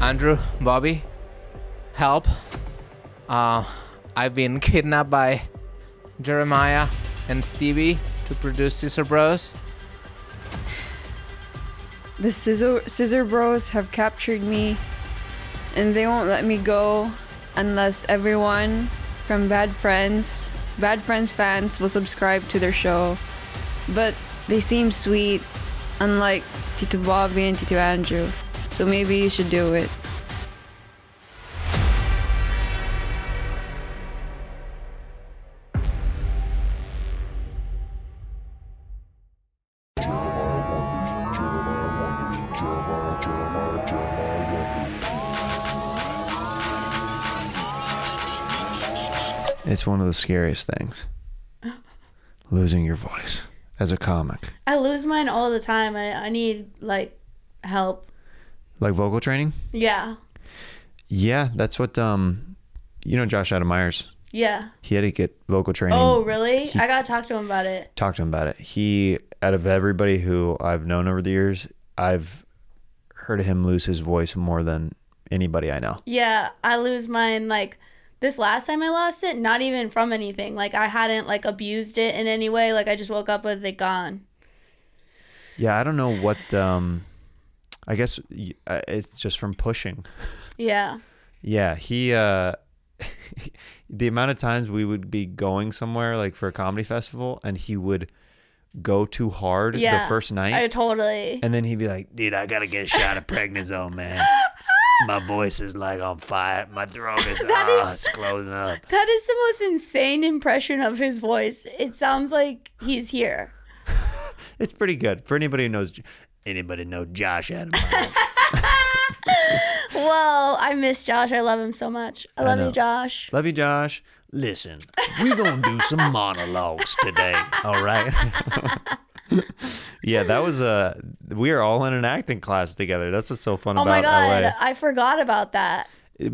Andrew, Bobby, help. Uh, I've been kidnapped by Jeremiah and Stevie to produce Scissor Bros. The Scissor, Scissor Bros have captured me, and they won't let me go unless everyone from Bad Friends, Bad Friends fans will subscribe to their show. But they seem sweet, unlike Tito Bobby and Tito Andrew. So maybe you should do it. It's one of the scariest things. Losing your voice as a comic. I lose mine all the time. I, I need like help. Like vocal training? Yeah. Yeah, that's what um you know Josh Adam Meyers. Yeah. He had to get vocal training. Oh, really? He- I gotta talk to him about it. Talk to him about it. He out of everybody who I've known over the years, I've heard him lose his voice more than anybody I know. Yeah, I lose mine like this last time I lost it, not even from anything. Like I hadn't like abused it in any way. Like I just woke up with it gone. Yeah, I don't know what um I guess uh, it's just from pushing. Yeah. Yeah, he uh the amount of times we would be going somewhere like for a comedy festival and he would go too hard Yeah. the first night I totally. and then he'd be like, "Dude, I got to get a shot of prednisone, man. My voice is like on fire. My throat is ah, it's closing up." That is the most insane impression of his voice. It sounds like he's here. It's pretty good. For anybody who knows anybody know Josh Adam. Well, I miss Josh. I love him so much. I I love know. you, Josh. Love you, Josh. Listen, we're gonna do some monologues today. All right. yeah, that was a. we are all in an acting class together. That's what's so fun oh about. Oh about my god, LA. I forgot about that.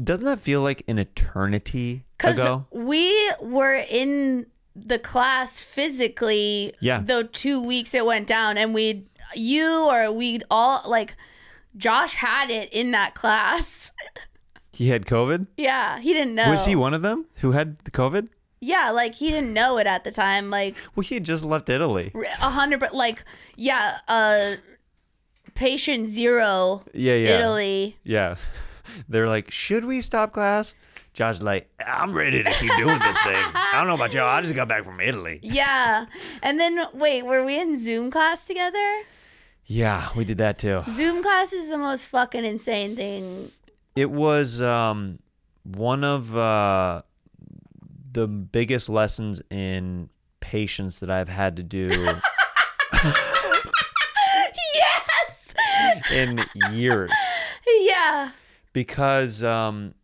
Doesn't that feel like an eternity Because ago? we were in the class physically Yeah. the two weeks it went down, and we, you or we all, like, Josh had it in that class. He had COVID. yeah, he didn't know. Was he one of them who had the COVID? Yeah, like, he didn't know it at the time. Like, Well, he had just left Italy. a hundred, but like, yeah, uh, patient zero, Yeah, yeah. Italy. Yeah. They're like, should we stop class? Josh's like, I'm ready to keep doing this thing. I don't know about y'all. I just got back from Italy. Yeah. And then, wait, were we in Zoom class together? Yeah, we did that too. Zoom class is the most fucking insane thing. It was um, one of uh, the biggest lessons in patience that I've had to do Yes. in years. Yeah. because um,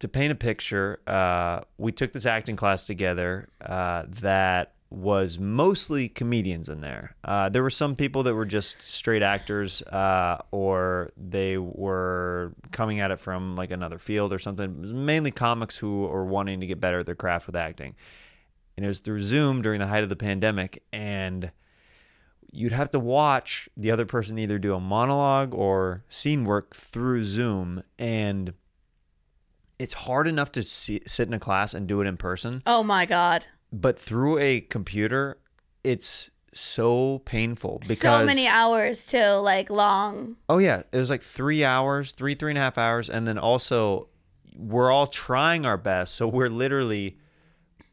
to paint a picture, uh, we took this acting class together uh, that was mostly comedians in there. Uh, there were some people that were just straight actors, uh, or they were coming at it from like another field or something. It was mainly comics who were wanting to get better at their craft with acting. And it was through Zoom during the height of the pandemic, and you'd have to watch the other person either do a monologue or scene work through Zoom, and it's hard enough to see, sit in a class and do it in person, Oh my god. But through a computer, it's so painful because so many hours too, like long. Oh yeah, it was like three hours, three three and a half hours, and then also we're all trying our best, so we're literally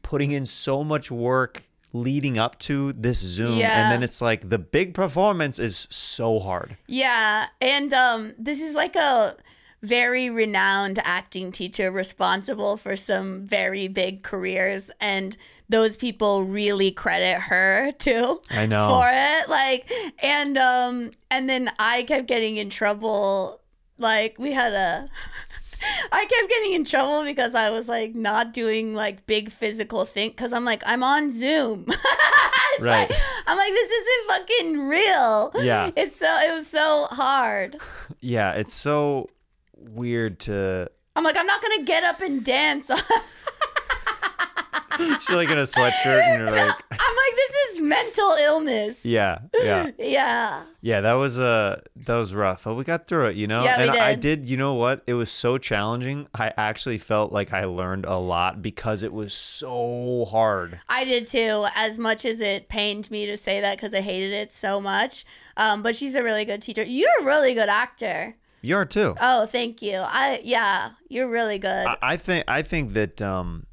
putting in so much work leading up to this Zoom, Yeah. and then it's like the big performance is so hard. Yeah, and um this is like a very renowned acting teacher responsible for some very big careers and those people really credit her too I know. for it like and um and then I kept getting in trouble like we had a I kept getting in trouble because I was like not doing like big physical thing because I'm like I'm on Zoom. It's Right. like- I'm like this isn't fucking real. Yeah. It's so it was so hard. Yeah, it's so weird to. I'm like I'm not gonna get up and dance. She's like in a sweatshirt, and you're like, I'm like, this is mental illness. Yeah, yeah, Yeah. yeah. That was uh that was rough, but we got through it, you know. Yeah, we and I did. did. You know what? It was so challenging. I actually felt like I learned a lot because it was so hard. I did too, as much as it pained me to say that because I hated it so much. Um, but she's a really good teacher. You're a really good actor. You are too. Oh, thank you. I yeah, you're really good. I, I think I think that um,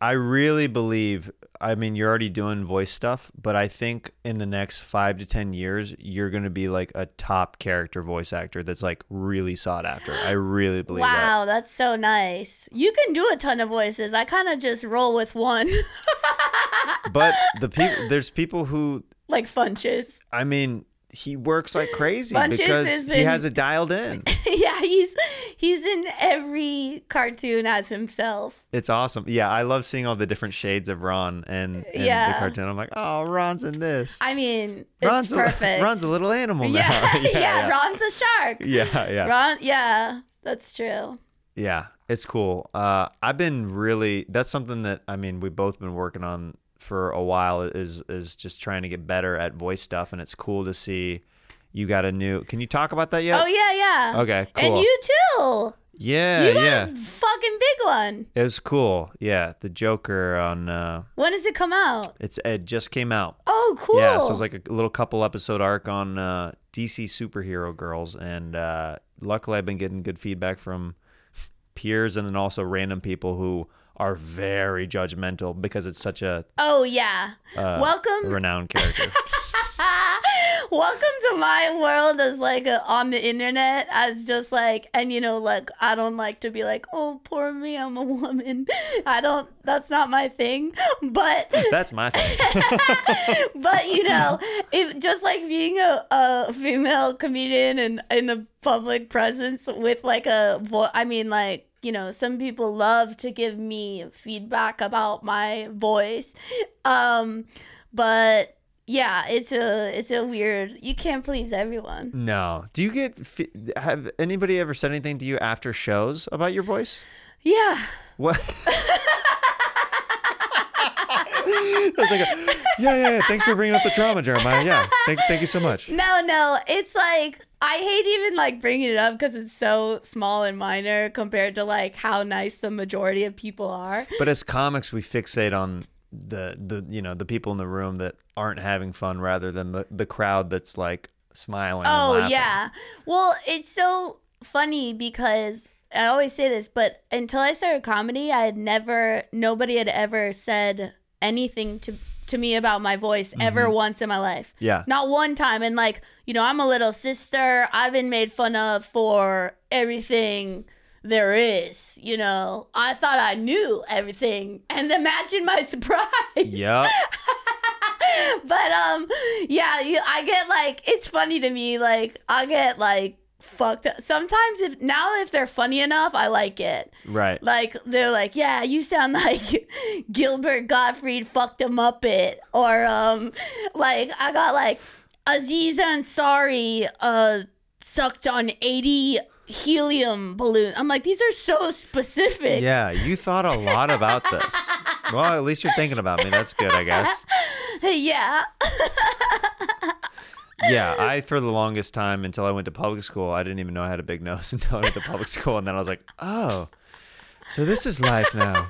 I really believe. I mean, you're already doing voice stuff, but I think in the next five to ten years, you're going to be like a top character voice actor that's like really sought after. I really believe that. wow, that's so nice. You can do a ton of voices. I kind of just roll with one, But the people, there's people who, like Funches. I mean, he works like crazy Bunches because he in- has it dialed in. yeah, he's he's in every cartoon as himself. It's awesome. Yeah, I love seeing all the different shades of Ron and, and the cartoon. I'm like, oh, Ron's in this. I mean, it's Ron's perfect. A, Ron's a little animal now. yeah, yeah, yeah, Ron's a shark. yeah, yeah. Ron, yeah, that's true. Yeah, it's cool. Uh, I've been really. That's something that I mean we've both been working on for a while. Is is just trying to get better at voice stuff, and it's cool to see you got a new. Can you talk about that yet? Oh yeah, yeah. Okay, And cool. you too. Yeah, You got yeah. a fucking big one. It was cool. Yeah, the Joker on. Uh, When does it come out? it's it just came out. Oh, cool. Yeah, so it's like a little couple episode arc on uh, DC superhero girls, and uh, luckily I've been getting good feedback from peers and then also random people who are very judgmental because it's such a oh yeah. uh, Welcome. renowned character. Welcome to my world as like a, on the internet as just like and you know like I don't like to be like oh poor me I'm a woman I don't that's not my thing but That's my thing. but you know, if just like being a, a female comedian and in the public presence with like a vo- I mean like you know some people love to give me feedback about my voice um but yeah it's a it's a weird you can't please everyone no. Do you get have anybody ever said anything to you after shows about your voice? yeah What? I was like, yeah, yeah, yeah. Thanks for bringing up the trauma, Jeremiah. Yeah, thank, thank you so much. No, no, it's like I hate even like bringing it up because it's so small and minor compared to like how nice the majority of people are. But as comics, we fixate on the the you know the people in the room that aren't having fun rather than the, the crowd that's like smiling. Oh yeah. Well, it's so funny because I always say this, but until I started comedy, I had never nobody had ever said anything to to me about my voice ever once in my life. Yeah. Not one time. And like, you know, I'm a little sister. I've been made fun of for everything there is, you know. I thought I knew everything. And imagine my surprise. Yeah. but um yeah you, i get like it's funny to me like i get like fucked up sometimes if now if they're funny enough i like it Right. like they're like yeah you sound like gilbert gottfried fucked a muppet or um like i got like aziz ansari uh sucked on 80 helium balloon i'm like these are so specific Yeah, you thought a lot about this. Well, at least you're thinking about me. That's good, I guess. yeah Yeah, I for the longest time until I went to public school, I didn't even know I had a big nose until I went to public school, and then I was like, oh, so this is life now.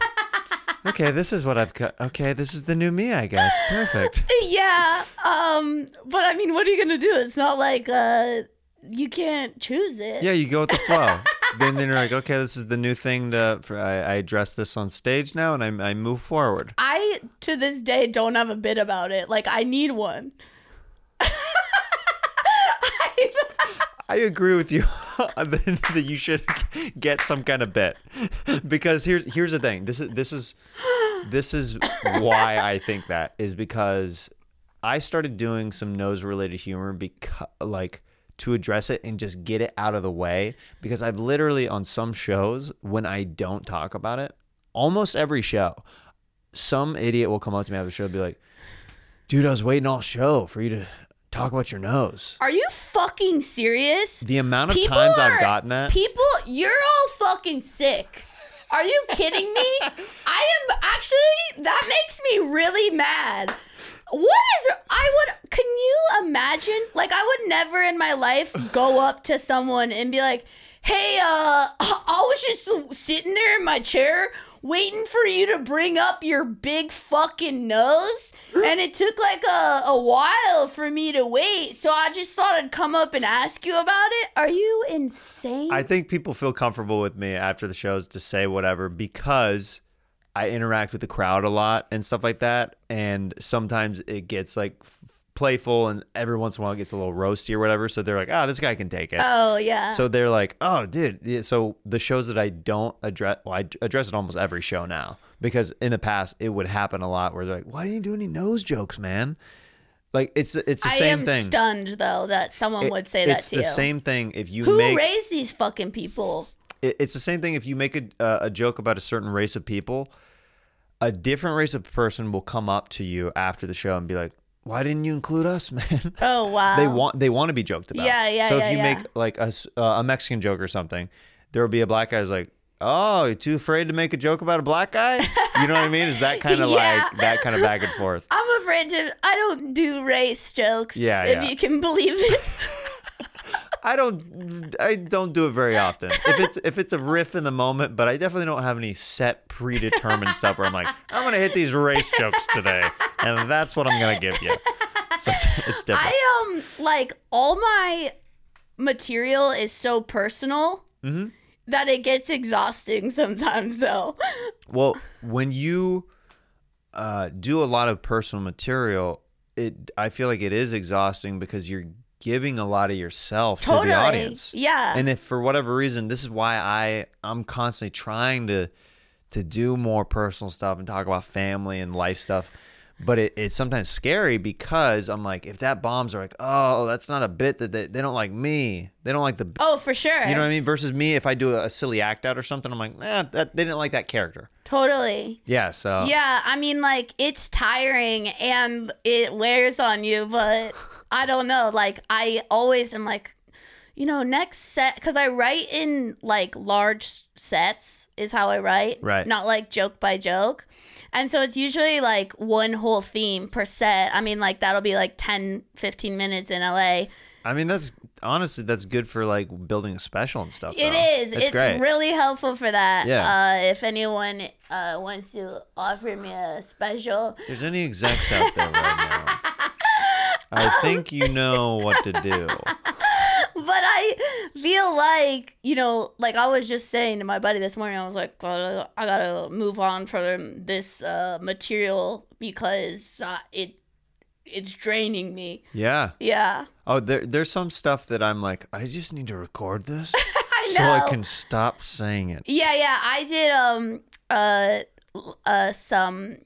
Okay, this is what I've got. Okay, this is the new me, I guess. Perfect. yeah um but i mean what are you gonna do it's not like uh you can't choose it Yeah, you go with the flow. then then you're like, okay, this is the new thing to. For, I, I address this on stage now, and I, I move forward. i to this day don't have a bit about it like i need one I agree with you that you should get some kind of bit because here's here's the thing. This is this is this is why I think that is because I started doing some nose related humor because like to address it and just get it out of the way because I've literally on some shows when I don't talk about it, almost every show, some idiot will come up to me after the show and be like, "Dude, I was waiting all show for you to talk about your nose." are you fucking serious The amount of People times are- I've gotten that. people you're all fucking sick are you kidding me i am actually that makes me really mad What is I would can you imagine? Like I would never in my life go up to someone and be like, "Hey, uh I was just sitting there in my chair waiting for you to bring up your big fucking nose, and it took like a, a while for me to wait. So I just thought I'd come up and ask you about it. Are you insane? I think people feel comfortable with me after the shows to say whatever because I interact with the crowd a lot and stuff like that. And sometimes it gets like playful and every once in a while it gets a little roasty or whatever. So they're like, oh, this guy can take it. oh yeah. So they're like, oh, dude. So the shows that I don't address, well, I address it almost every show now because in the past it would happen a lot where they're like, why do you do any nose jokes, man? Like it's it's the I same am thing. stunned though that someone It- would say that to you. it's the same thing if you Who make raised these fucking people? it- it's the same thing if you make a uh, a joke about a certain race of people a different race of person will come up to you after the show and be like why didn't you include us man Oh wow. they want they want to be joked about Yeah, yeah, so yeah, if you yeah. make like a, uh, a mexican joke or something there will be a black guy who's like oh you're too afraid to make a joke about a black guy you know what i mean is that kind of Yeah. like that kind of back and forth I'm afraid to. I don't do race jokes. Yeah, if yeah. you can believe it. I don't I don't do it very often. If it's if it's a riff in the moment, but I definitely don't have any set predetermined stuff where I'm like, I'm gonna hit these race jokes today, and that's what I'm gonna give you. So it's, it's different. I um like all my material is so personal Mm-hmm. that it gets exhausting sometimes. Though. well, when you uh, do a lot of personal material, it I feel like it is exhausting because you're giving a lot of yourself Totally. to the audience. Yeah. and if for whatever reason this is why i i'm constantly trying to to do more personal stuff and talk about family and life stuff but it, it's sometimes scary because i'm like if that bombs are like oh that's not a bit that they, they don't like me they don't like the oh, for sure. you know what i mean versus me if i do a, a silly act out or something i'm like eh, that they didn't like that character Totally. yeah so Yeah, I mean, like, it's tiring and it wears on you, but I don't know. Like, I always am like, you know, next set, because I write in like large sets, is how I write. Right. Not like joke by joke. And so it's usually like one whole theme per set. I mean, like, that'll be like 10, 15 minutes in LA. i mean that's honestly that's good for like building a special and stuff It though. is. it's, It's, great really helpful for that. Yeah. Uh, if anyone uh, wants to offer me a special, If there's any execs out there right now i think you know what to do but I feel like you know, like I was just saying to my buddy this morning, I was like, well, I gotta move on from this uh, material because uh, it it's draining me. yeah Yeah, Oh, there, there's some stuff that I'm like, I just need to record this I so I can stop saying it. yeah, yeah. I did um uh uh some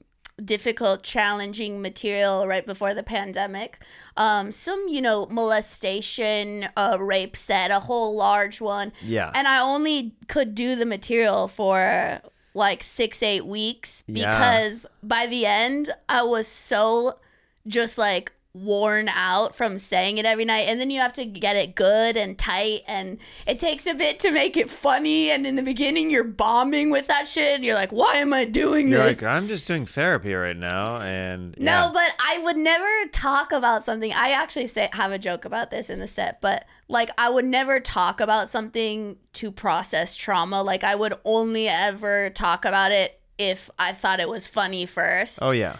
difficult challenging material right before the pandemic um some you know molestation uh rape set a whole large one Yeah. and I only could do the material for like six, eight weeks Yeah. because by the end, I was so just like worn out from saying it every night. And then you have to get it good and tight, and it takes a bit to make it funny. And in the beginning, you're bombing with that shit, and you're like, why am I doing You're this? like, I'm just doing therapy right now, and No, but I would never talk about something. I actually say have a joke about this in the set, but like I would never talk about something to process trauma. Like I would only ever talk about it if I thought it was funny first. oh yeah,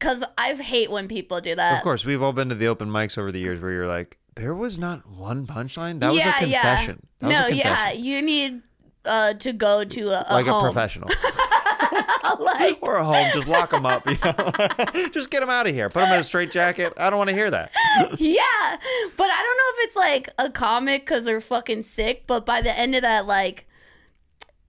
Cuz I hate when people do that. of course. We've all been to the open mics over the years where you're like, there was not one punchline. That was a Yeah, yeah. confession. That was no, a yeah, confession. you need uh to go to a, a like a professional like or a home. Just lock them up. You know, just get them out of here. Put them in a straight jacket. I don't want to hear that. yeah, but I don't know if it's like a comic because they're fucking sick. But by the end of that, like,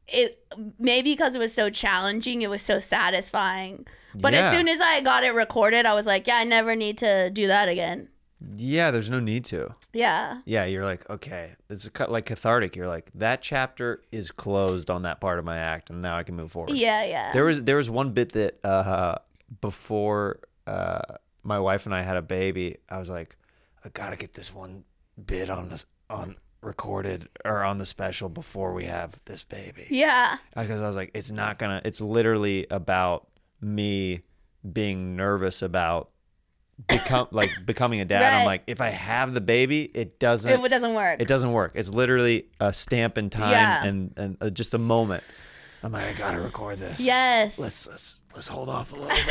it maybe because it was so challenging, it was so satisfying. But Yeah. as soon as I got it recorded, I was like, yeah, I never need to do that again. Yeah, there's no need to. Yeah. Yeah, you're like, okay, it's a, cut- like cathartic. You're like, that chapter is closed on that part of my act, and now I can move forward. Yeah, yeah. There was there was one bit that uh, before uh, my wife and I had a baby, I was like, I gotta get this one bit on this on recorded or on the special before we have this baby yeah. because I was like, it's not gonna. It's literally about me being nervous about become like becoming a dad. I'm like, if I have the baby, it doesn't. It doesn't work. It doesn't work. It's literally a stamp in time Yeah. and and uh, just a moment. I'm like, I gotta record this. yes. Let's let's let's hold off a little bit.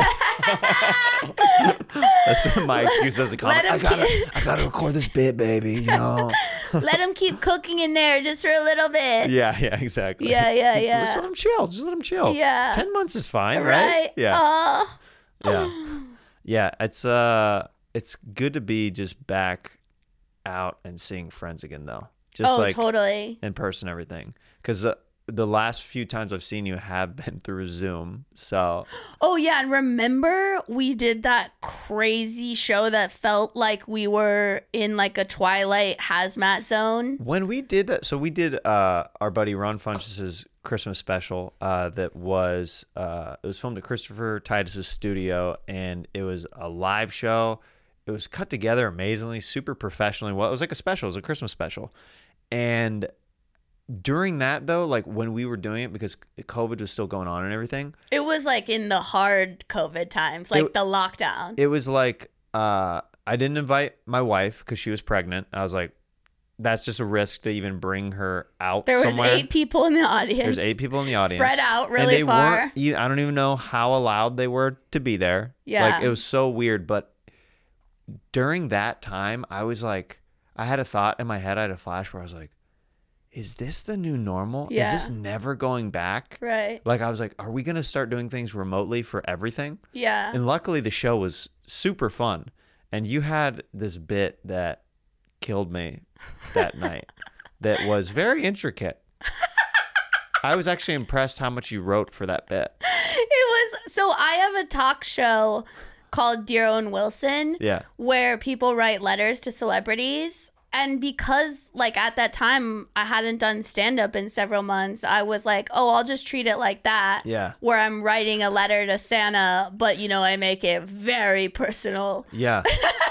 That's my excuse as a comic. Let I gotta keep- I gotta record this bit, baby. You know. Let him keep cooking in there just for a little bit. yeah, yeah, exactly. Yeah, yeah, Just- yeah. Just let him chill. Just let him chill. Yeah. Ten months is fine, right? Right? Yeah. Aw. yeah yeah it's uh it's good to be just back out and seeing friends again though just oh, like totally. in person everything because uh, the last few times i've seen you have been through zoom so. Oh yeah, and remember we did that crazy show that felt like we were in like a Twilight hazmat zone. when we did that so we did uh our buddy ron funches's christmas special uh that was uh it was filmed at christopher titus's studio and it was a live show. It was cut together amazingly super professionally. Well it was like a special it was a christmas special. And during that though like when we were doing it because covid was still going on and everything It was like in the hard COVID times, like It- the lockdown. it was like uh i didn't invite my wife because she was pregnant i was like that's just a risk to even bring her out there was somewhere eight people in the audience. There's eight people in the audience. Spread out and really they far. Weren't, I don't even know how allowed they were to be there. Yeah. Like it was so weird. But during that time, I was like, I had a thought in my head. I had a flash where I was like, is this the new normal? Is this never going back? Right. Like I was like, are we going to start doing things remotely for everything? Yeah. And luckily the show was super fun. And you had this bit that killed me that night that was very intricate. I was actually impressed how much you wrote for that bit. It was so I have a talk show called Dear Owen Wilson Yeah. where people write letters to celebrities. And because like at that time I hadn't done stand up in several months, I was like, "Oh, I'll just treat it like that." Yeah. Where I'm writing a letter to Santa, but you know, I make it very personal. Yeah.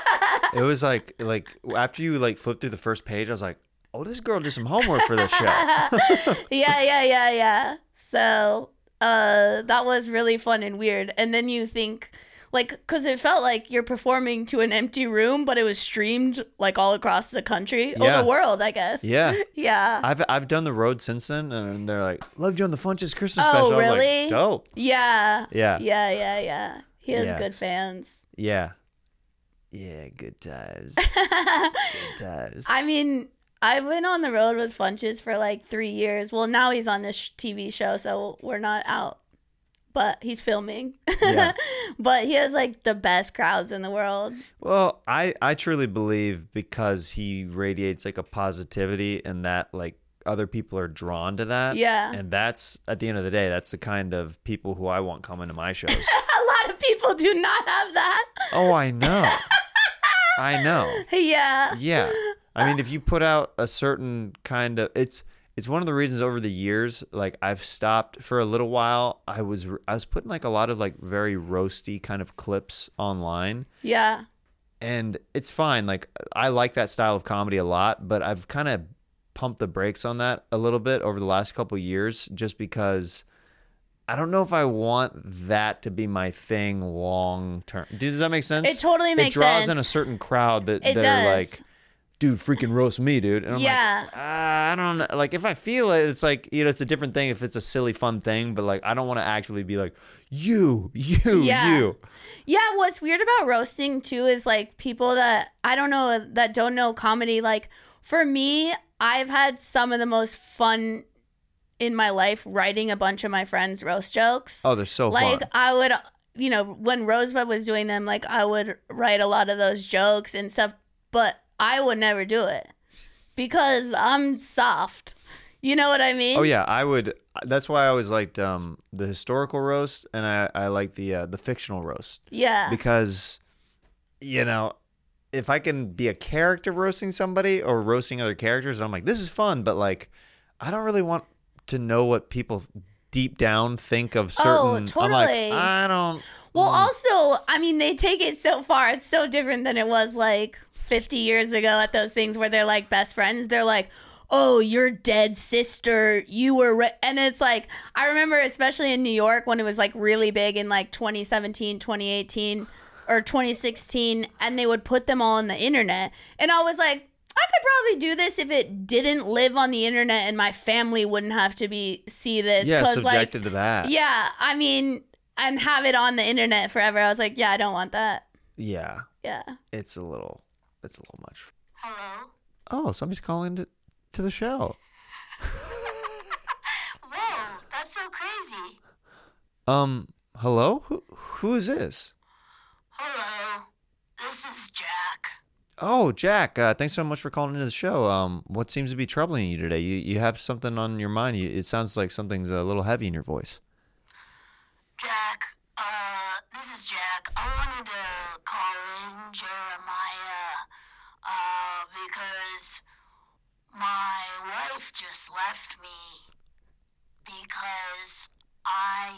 it was like like after you like flipped through the first page, I was like, "Oh, this girl did some homework for this show." yeah, yeah, yeah, yeah. So, uh that was really fun and weird. And then you think like cuz it felt like you're performing to an empty room, but it was streamed like all across the country, oh, or Yeah. the world, I guess. yeah. Yeah. I've I've done the road since then and they're like, "Loved you on the Funches Christmas Oh, special." Really? like, "Dope." Yeah. Yeah. Yeah, yeah, yeah. He has Yeah. good fans. Yeah. Yeah, good times. good times. I mean, I've been on the road with Funches for like three years. Well, now he's on this TV show, so we're not out. But he's filming. Yeah. but he has like the best crowds in the world. Well, I I truly believe because he radiates like a positivity and that like other people are drawn to that. Yeah. And that's at the end of the day, that's the kind of people who I want coming to my shows. A lot of people do not have that. oh, I know. I know. Yeah. Yeah. I mean, if you put out a certain kind of it's it's one of the reasons over the years like I've stopped for a little while. I was I was putting like a lot of like very roasty kind of clips online. Yeah. and it's fine. Like I like that style of comedy a lot, but I've kind of pumped the brakes on that a little bit over the last couple years, just because I don't know if I want that to be my thing long term. Does that make sense? It totally makes sense. It draws in a certain crowd that It they're does. like, dude, freaking roast me, dude. And I'm Yeah. like, ah, I don't know. Like if I feel it, it's like you know, it's a different thing if it's a silly, fun thing. But like, I don't want to actually be like, you, you, Yeah. you. Yeah, what's weird about roasting too is like people that I don't know that don't know comedy. Like for me, I've had some of the most fun in my life writing a bunch of my friends' roast jokes. Oh, they're so like fun. I would, you know, when Rosebud was doing them, like I would write a lot of those jokes and stuff, but I would never do it because I'm soft. You know what I mean? Oh yeah, I would. That's why I always liked um, the historical roast, and I I like the uh, the fictional roast Yeah. because, you know, if I can be a character roasting somebody or roasting other characters, I'm like, this is fun, but like, I don't really want to know what people deep down think of oh, certain. I'm like, Oh, totally. I don't. Well, mm. also, I mean, they take it so far. It's so different than it was like 50 years ago at those things where they're like best friends. They're like, oh, your dead sister, you were. Re-. And it's like, I remember, especially in New York when it was like really big in like 2017, 2018. or 2016 and they would put them all on the internet. And I was like, I could probably do this if it didn't live on the internet and my family wouldn't have to be see this. Yeah, 'cause, like, subjected to that. yeah, I mean, and have it on the internet forever. I was like, yeah, I don't want that. Yeah. Yeah. It's a little it's a little much. Hello? Oh, somebody's calling to, to the show. Whoa, that's so crazy. Um, hello? Who who is this? Hello, this is Jack. Oh, Jack, uh, thanks so much for calling into the show. Um, what seems to be troubling you today? You you have something on your mind. You, it sounds like something's a little heavy in your voice. Jack, uh, this is Jack. I wanted to call in Jeremiah, uh, because my wife just left me because I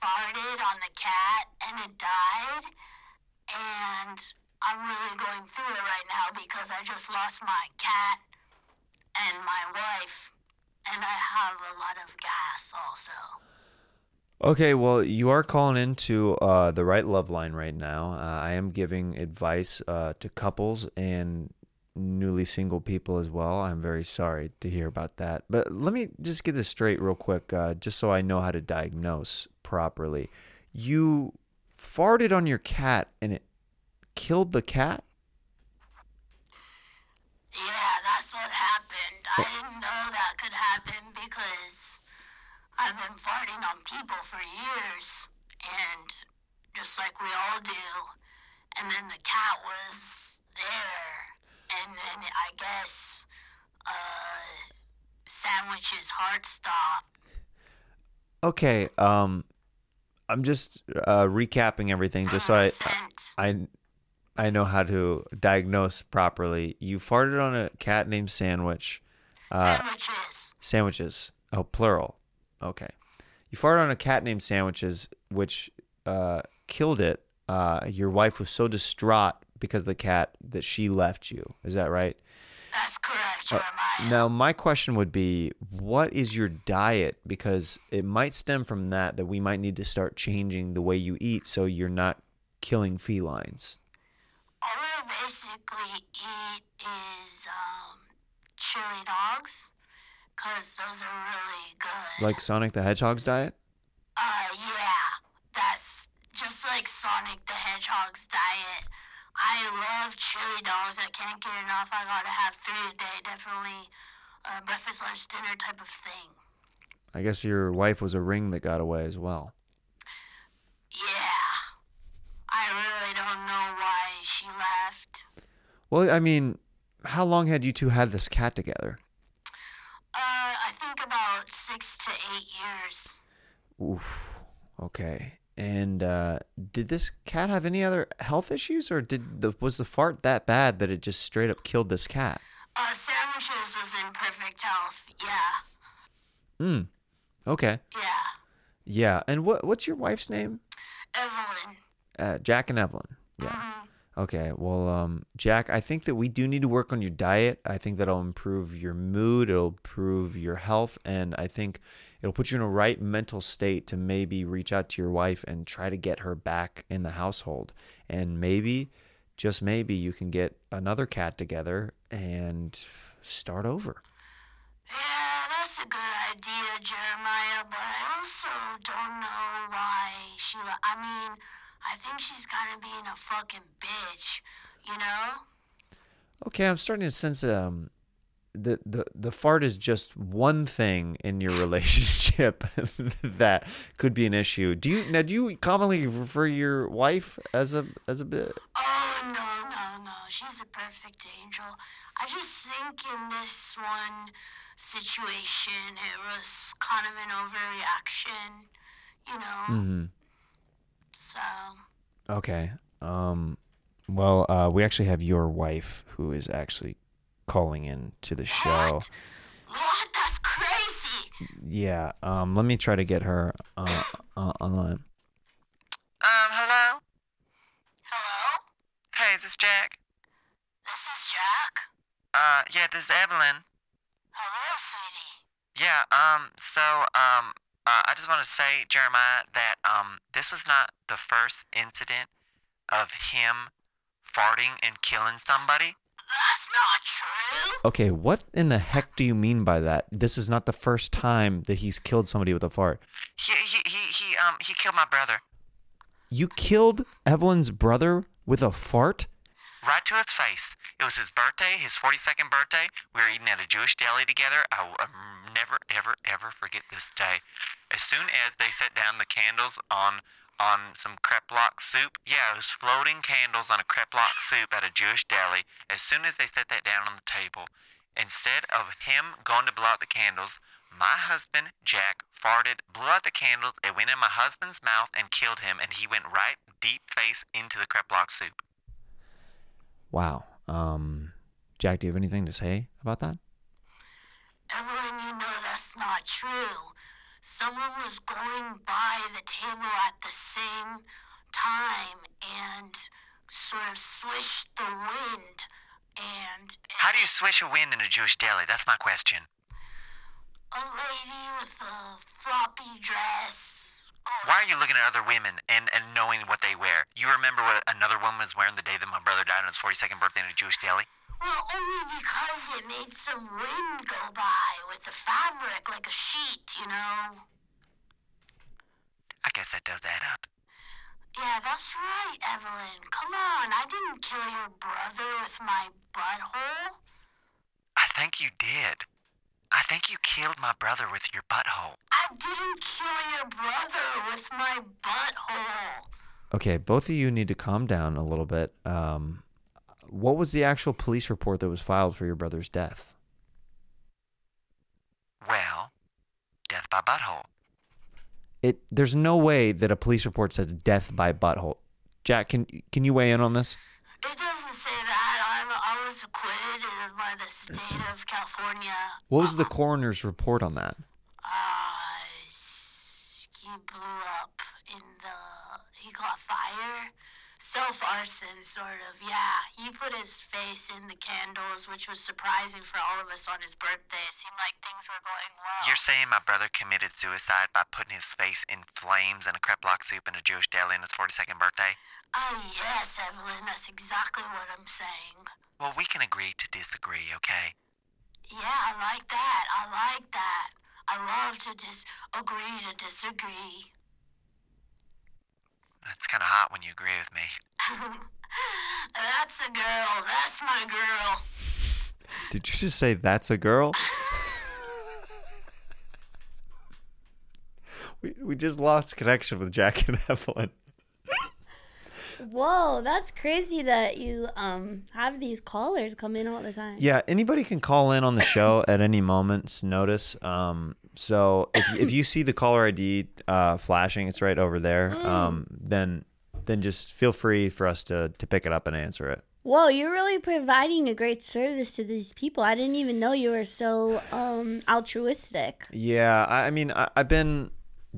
farted on the cat and it died, and I'm really going through it right now because I just lost my cat and my wife, and I have a lot of gas also. Okay, well, you are calling into uh, the right love line right now. Uh, I am giving advice uh, to couples and newly single people as well. I'm very sorry to hear about that. But let me just get this straight real quick, uh, just so I know how to diagnose properly. You farted on your cat and it killed the cat? Yeah, that's what happened. I didn't know that could happen because I've been farting on people for years, and just like we all do. And then the cat was there, and then I guess uh, Sandwich's heart stopped. Okay, um, I'm just uh, recapping everything just so I, Sent. I I know how to diagnose properly. You farted on a cat named Sandwich. Uh, Sandwiches. sandwiches. Oh, plural. Okay. You farted on a cat named Sandwiches, which uh, killed it. Uh, your wife was so distraught because of the cat that she left you. Is that right? That's correct, Uh, Jeremiah. Now, my question would be, what is your diet? Because it might stem from that that we might need to start changing the way you eat so you're not killing felines. All I basically eat is um, chili dogs, cause those are really good. Like Sonic the Hedgehog's diet? Uh, yeah, that's just like Sonic the Hedgehog's diet. I love chili dogs. I can't get enough. I gotta have three a day. Definitely, uh, breakfast, lunch, dinner type of thing. I guess your wife was a ring that got away as well. Yeah, I really don't know why she left. Well, I mean, how long had you two had this cat together? Uh, I think about six to eight years. Oof. Okay. And uh, did this cat have any other health issues, or did the was the fart that bad that it just straight up killed this cat? Uh, sandwiches was in perfect health. Yeah, Hmm. Okay. yeah. Yeah. And what what's your wife's name? Evelyn. Uh, Jack and Evelyn. Yeah. Okay. Well, um, Jack, I think that we do need to work on your diet. I think that'll improve your mood. It'll improve your health, and I think it'll put you in a right mental state to maybe reach out to your wife and try to get her back in the household. And maybe, just maybe, you can get another cat together and start over. Yeah, that's a good idea, Jeremiah, but I also don't know why Sheila. I mean, I think she's kind of being a fucking bitch, you know? Okay, I'm starting to sense um the the the fart is just one thing in your relationship that could be an issue. Do you now do you commonly refer to your wife as a as a bit? Oh, no, no, no. She's a perfect angel. I just think in this one situation, it was kind of an overreaction, you know? Mhm. So, Okay. Um well, uh we actually have your wife who is actually calling in to the show. what? What? That's crazy. Yeah. Um let me try to get her uh, uh online. Um, hello? Hello? Hey, is this Jack? This is Jack. Uh, yeah, this is Evelyn. Hello, sweetie. Yeah, um, so, um, uh, I just want to say, Jeremiah, that, um, this was not the first incident of him farting and killing somebody? That's not true. Okay, what in the heck do you mean by that? This is not the first time that he's killed somebody with a fart. He he he, he um he killed my brother. You killed Evelyn's brother with a fart? Right to his face. It was his birthday, his 42nd birthday. We were eating at a Jewish deli together. I will um, never, ever, ever forget this day. As soon as they set down the candles on on some crepe soup, yeah, it was floating candles on a crepe soup at a Jewish deli. As soon as they set that down on the table, instead of him going to blow out the candles, my husband, Jack, farted, blew out the candles, it went in my husband's mouth and killed him, and he went right deep face into the crepe soup. Wow. Um, Jack, do you have anything to say about that? Evelyn, you know that's not true. Someone was going by the table at the same time and sort of swished the wind. And How do you swish a wind in a Jewish deli? That's my question. a lady with a floppy dress. Why are you looking at other women and, and knowing what they wear? You remember what another woman was wearing the day that my brother died on his 42nd birthday in a Jewish deli? Well, only because it made some wind go by with the fabric like a sheet, you know? I guess that does add up. Yeah, that's right, Evelyn. Come on, I didn't kill your brother with my butthole. I think you did. I think you killed my brother with your butthole. I didn't kill your brother with my butthole. Okay, both of you need to calm down a little bit. Um, what was the actual police report that was filed for your brother's death? Well, death by butthole. It there's no way that a police report says death by butthole. Jack, can can you weigh in on this? It doesn't say that. I'm, I acquitted uh, by the state of California. What was the coroner's report on that? Uh, he blew up in the. He caught fire. Self arson, sort of. Yeah, he put his face in the candles, which was surprising for all of us on his birthday. It seemed like things were going well. You're saying my brother committed suicide by putting his face in flames and a crepe soup in a Jewish deli on his 42nd birthday? Oh, yes, Evelyn, that's exactly what I'm saying. Well, we can agree to disagree, okay? Yeah, I like that. I like that. I love to disagree to disagree. It's kind of hot when you agree with me. that's a girl. That's my girl. Did you just say that's a girl? we we just lost connection with Jack and Evelyn. Whoa, that's crazy that you um have these callers come in all the time. Yeah, anybody can call in on the show at any moment's notice. Um, so if if you see the caller ID uh, flashing, it's right over there. Um, then then just feel free for us to to pick it up and answer it. Whoa, you're really providing a great service to these people. I didn't even know you were so um altruistic. Yeah, I, I mean, I, I've been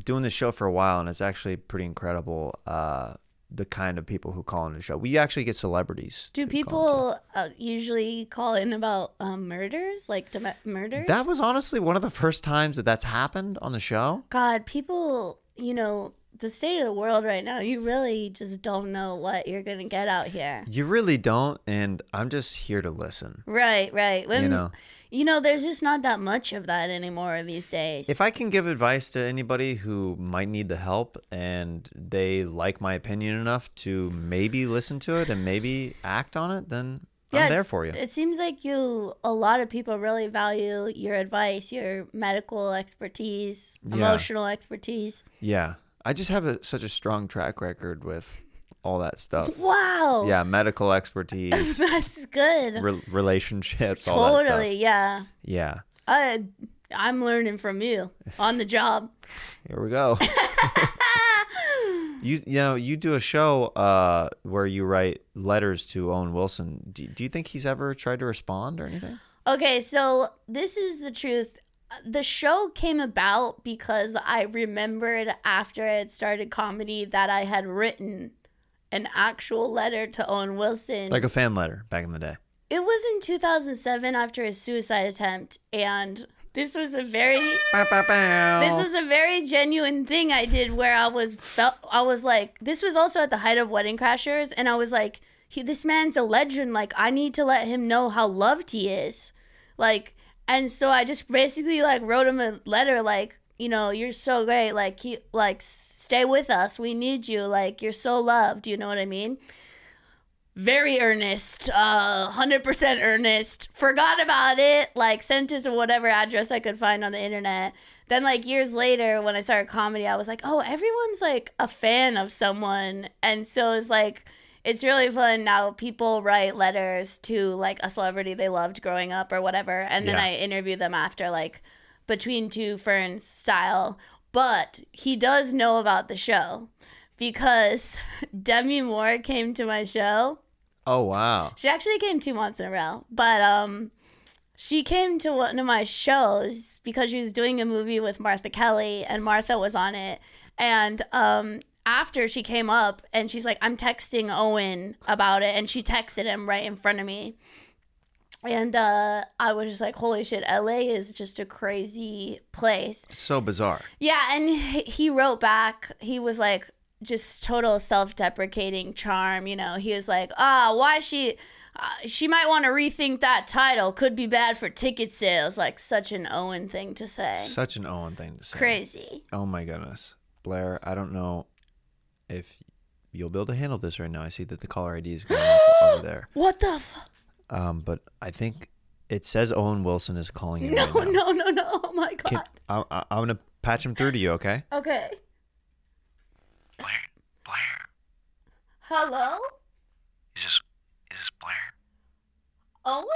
doing this show for a while, and it's actually pretty incredible. Uh, the kind of people who call in the show. We actually get celebrities. Do people uh, usually call in about um, murders, like dom- murders? That was honestly one of the first times that that's happened on the show. God, people, you know, the state of the world right now, you really just don't know what you're going to get out here. You really don't, and I'm just here to listen. Right, right. When, You know. you know, there's just not that much of that anymore these days. If I can give advice to anybody who might need the help and they like my opinion enough to maybe listen to it and maybe act on it, then I'm there for you. It seems like you, a lot of people really value your advice, your medical expertise, Yeah. emotional expertise. Yeah. I just have a, such a strong track record with all that stuff. Wow. Yeah, medical expertise, That's good. re- relationships, all that totally. Yeah. Yeah. I, I'm learning from you on the job. Here we go. you you know you do a show uh, where you write letters to Owen Wilson. Do, do you think he's ever tried to respond or anything? Okay, so this is the truth. The show came about because I remembered after I had started comedy that I had written an actual letter to Owen Wilson. Like a fan letter back in the day. it was in 2007 after his suicide attempt, and this was a very this was a very genuine thing I did where I was felt I was like this was also at the height of Wedding Crashers and I was like he, this man's a legend like I need to let him know how loved he is like and so I just basically like wrote him a letter like you know you're so great like he like stay with us we need you like you're so loved you know what I mean very earnest, uh, 100% earnest. Forgot about it, like sent it to whatever address I could find on the internet. Then, like years later, when I started comedy, I was like, oh, everyone's like a fan of someone. And so it's like, it's really fun now. People write letters to like a celebrity they loved growing up or whatever. And then Yeah. I interview them after, like, between two ferns style. But he does know about the show because Demi Moore came to my show. Oh wow. She actually came two months in a row, but um, she came to one of my shows because she was doing a movie with Martha Kelly, and Martha was on it. And um, after she came up, and she's like, "I'm texting Owen about it," and she texted him right in front of me. And uh, I was just like, "Holy shit! LA is just a crazy place." So bizarre. Yeah, and he wrote back. He was like just total self-deprecating charm, you know. He was like, "Ah, why she uh, she might want to rethink that title. Could be bad for ticket sales." Like such an Owen thing to say. Such an Owen thing to say. Crazy. Oh my goodness. Blair, I don't know if you'll be able to handle this right now. I see that the caller ID is going off over there. What the f- Um, but I think it says Owen Wilson is calling you No, right now. no, no, no. Oh my Can, god. I, I, I'm gonna patch him through to you, okay? Okay. Blair, Blair, Hello? is this is this Blair? Owen?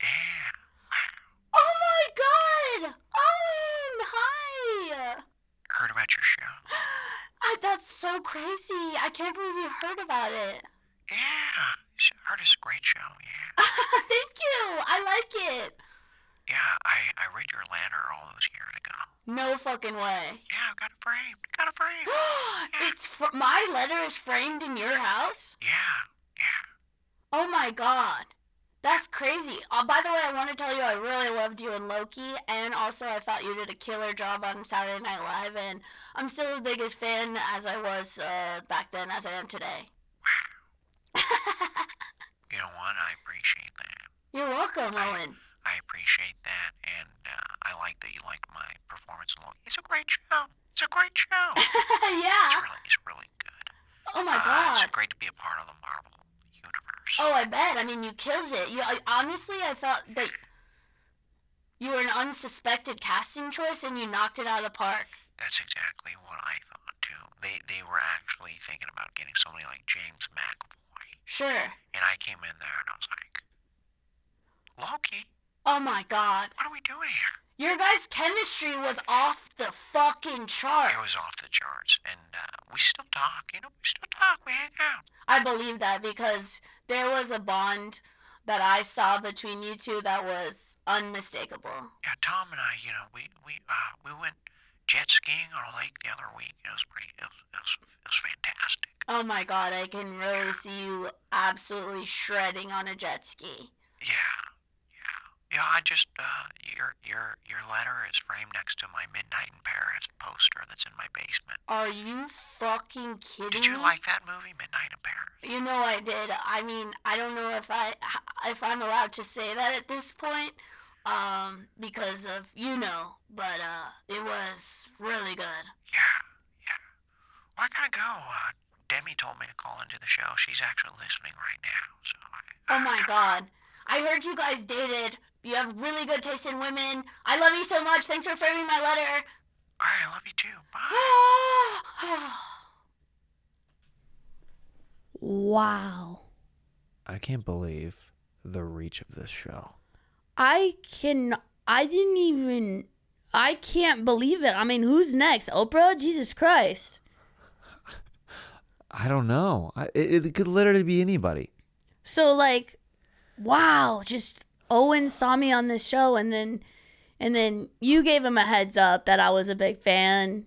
Yeah. Oh my god! Owen! Hi! Heard about your show? I, that's so crazy. I can't believe you heard about it. Yeah. s- Heard it's a great show. Yeah. Thank you. I like it. Yeah. I I read your letter all those years ago. No fucking way. Yeah. I've got it framed. Got it framed. it's fr- my letter is framed in your house. Yeah. Yeah. Oh my god. That's crazy. Uh, by the way, I want to tell you I really loved you in Loki, and also I thought you did a killer job on Saturday Night Live, and I'm still the biggest fan as I was uh, back then as I am today. You know what? I appreciate that. You're welcome, Owen. I appreciate that, and uh, I like that you liked my performance. in Loki. It's a great show. It's a great show. yeah. It's really, it's really good. Oh my Uh, god. It's great to be a part of the Marvel universe. Oh, I bet. I mean, you killed it. You I, honestly, I thought that you were an unsuspected casting choice, and you knocked it out of the park. That's exactly what I thought too. They they were actually thinking about getting somebody like James McAvoy, Sure. and I came in there and I was like, Loki, Oh my god. what are we doing here? Your guys' chemistry was off the fucking charts. It was off the charts, and uh, we still talk. You know, we still talk. We hang out. I believe that because there was a bond that I saw between you two that was unmistakable. Yeah, Tom and I, you know, we we uh, we went jet skiing on a lake the other week. It was pretty. It was it was, it was fantastic. Oh my god, I can really see you absolutely shredding on a jet ski. Yeah, yeah. I just uh, your your your letter is framed next to my Midnight in Paris poster that's in my basement. Are you fucking kidding Did you me? like that movie, Midnight in Paris? You know I did. I mean, I don't know if I if I'm allowed to say that at this point, um, because of you know, but uh, it was really good. Yeah, yeah. Well, I gotta go. Uh, Demi told me to call into the show. She's actually listening right now. So. I, Oh my I- god, I heard you guys dated. You have really good taste in women. I love you so much. Thanks for framing my letter. All right, I love you too. Bye. Wow. I can't believe the reach of this show. I can I didn't even I can't believe it. I mean, who's next? Oprah? Jesus Christ. I don't know. I, it, it could literally be anybody. So like wow, just Owen saw me on this show and then and then you gave him a heads up that I was a big fan.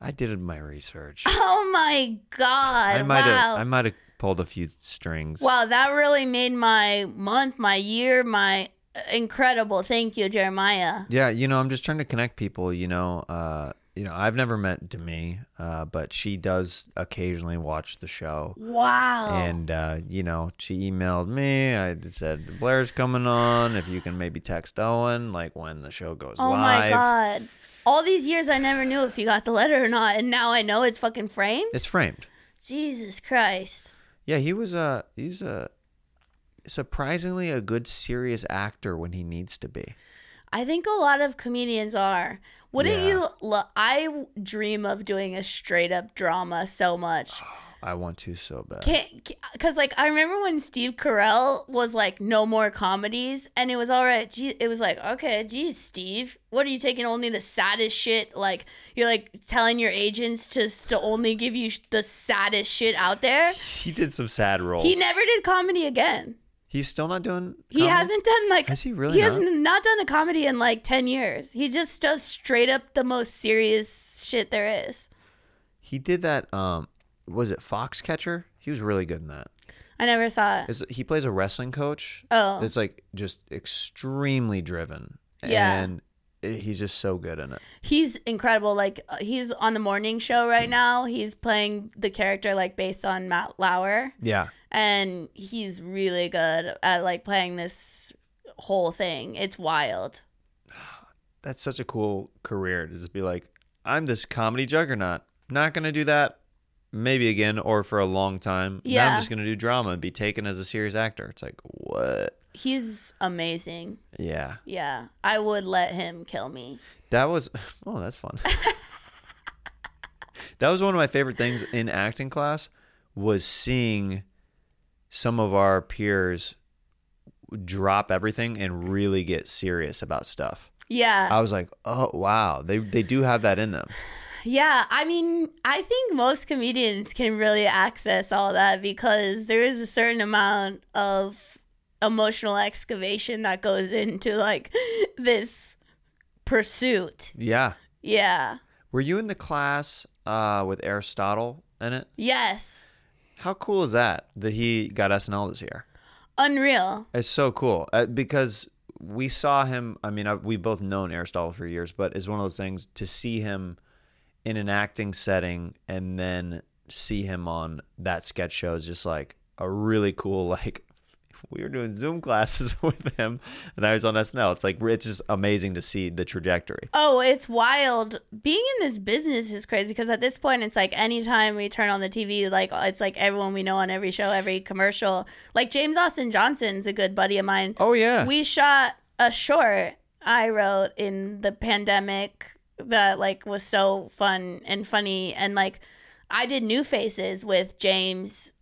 I did my research. Oh my god. I might wow. have. I might have pulled a few strings. Wow, that really made my month, my year, my incredible. Thank you, Jeremiah. Yeah, you know, I'm just trying to connect people. You know, uh, you know, I've never met Demi, uh, but she does occasionally watch the show. Wow. And uh, you know, she emailed me. I said Blair's coming on. If you can maybe text Owen, like when the show goes oh live. Oh, my god. All these years I never knew if you got the letter or not, and now I know it's fucking framed. It's framed. Jesus Christ. Yeah, he was a he's a surprisingly a good serious actor when he needs to be. I think a lot of comedians are. Wouldn't Yeah. you? Lo- I dream of doing a straight up drama so much. I want to so bad. Can't because like I remember when Steve Carell was like no more comedies and it was all right. Gee, it was like okay, geez, Steve, what are you taking only the saddest shit? Like you're like telling your agents just to only give you the saddest shit out there. He did some sad roles. He never did comedy again. He's still not doing. He hasn't done like Has he really He not? has not done a comedy in like ten years. He just does straight up the most serious shit there is. He did that. Um, was it Foxcatcher? He was really good in that. I never saw it. It's, he plays a wrestling coach. Oh. It's like just extremely driven. Yeah. And he's just so good in it. He's incredible. Like uh, he's on the morning show right now. He's playing the character like based on Matt Lauer, Yeah. And he's really good at like playing this whole thing. It's wild. That's such a cool career to just be like, I'm this comedy juggernaut. Not gonna do that maybe again or for a long time. Now Yeah. I'm just gonna do drama and be taken as a serious actor. It's like what? He's amazing. Yeah. Yeah, I would let him kill me. That was oh, that's fun. that was one of my favorite things in acting class was seeing some of our peers drop everything and really get serious about stuff. Yeah. I was like, "Oh, wow. They they do have that in them." Yeah, I mean, I think most comedians can really access all that because there is a certain amount of emotional excavation that goes into like this pursuit. Yeah. Yeah. Were you in the class uh, with Aristotle in it? Yes. How cool is that that he got SNL this year? Unreal. It's so cool uh, because we saw him. I mean, I, we both known Aristotle for years, but it's one of those things to see him in an acting setting and then see him on that sketch show is just like a really cool like. We were doing Zoom classes with him, and I was on SNL. It's like it's just amazing to see the trajectory. Oh, it's wild. Being in this business is crazy because at this point, it's like anytime we turn on the TV, like it's like everyone we know on every show, every commercial. Like James Austin Johnson's a good buddy of mine. Oh yeah, we shot a short I wrote in the pandemic that like was so fun and funny and like I did New Faces with James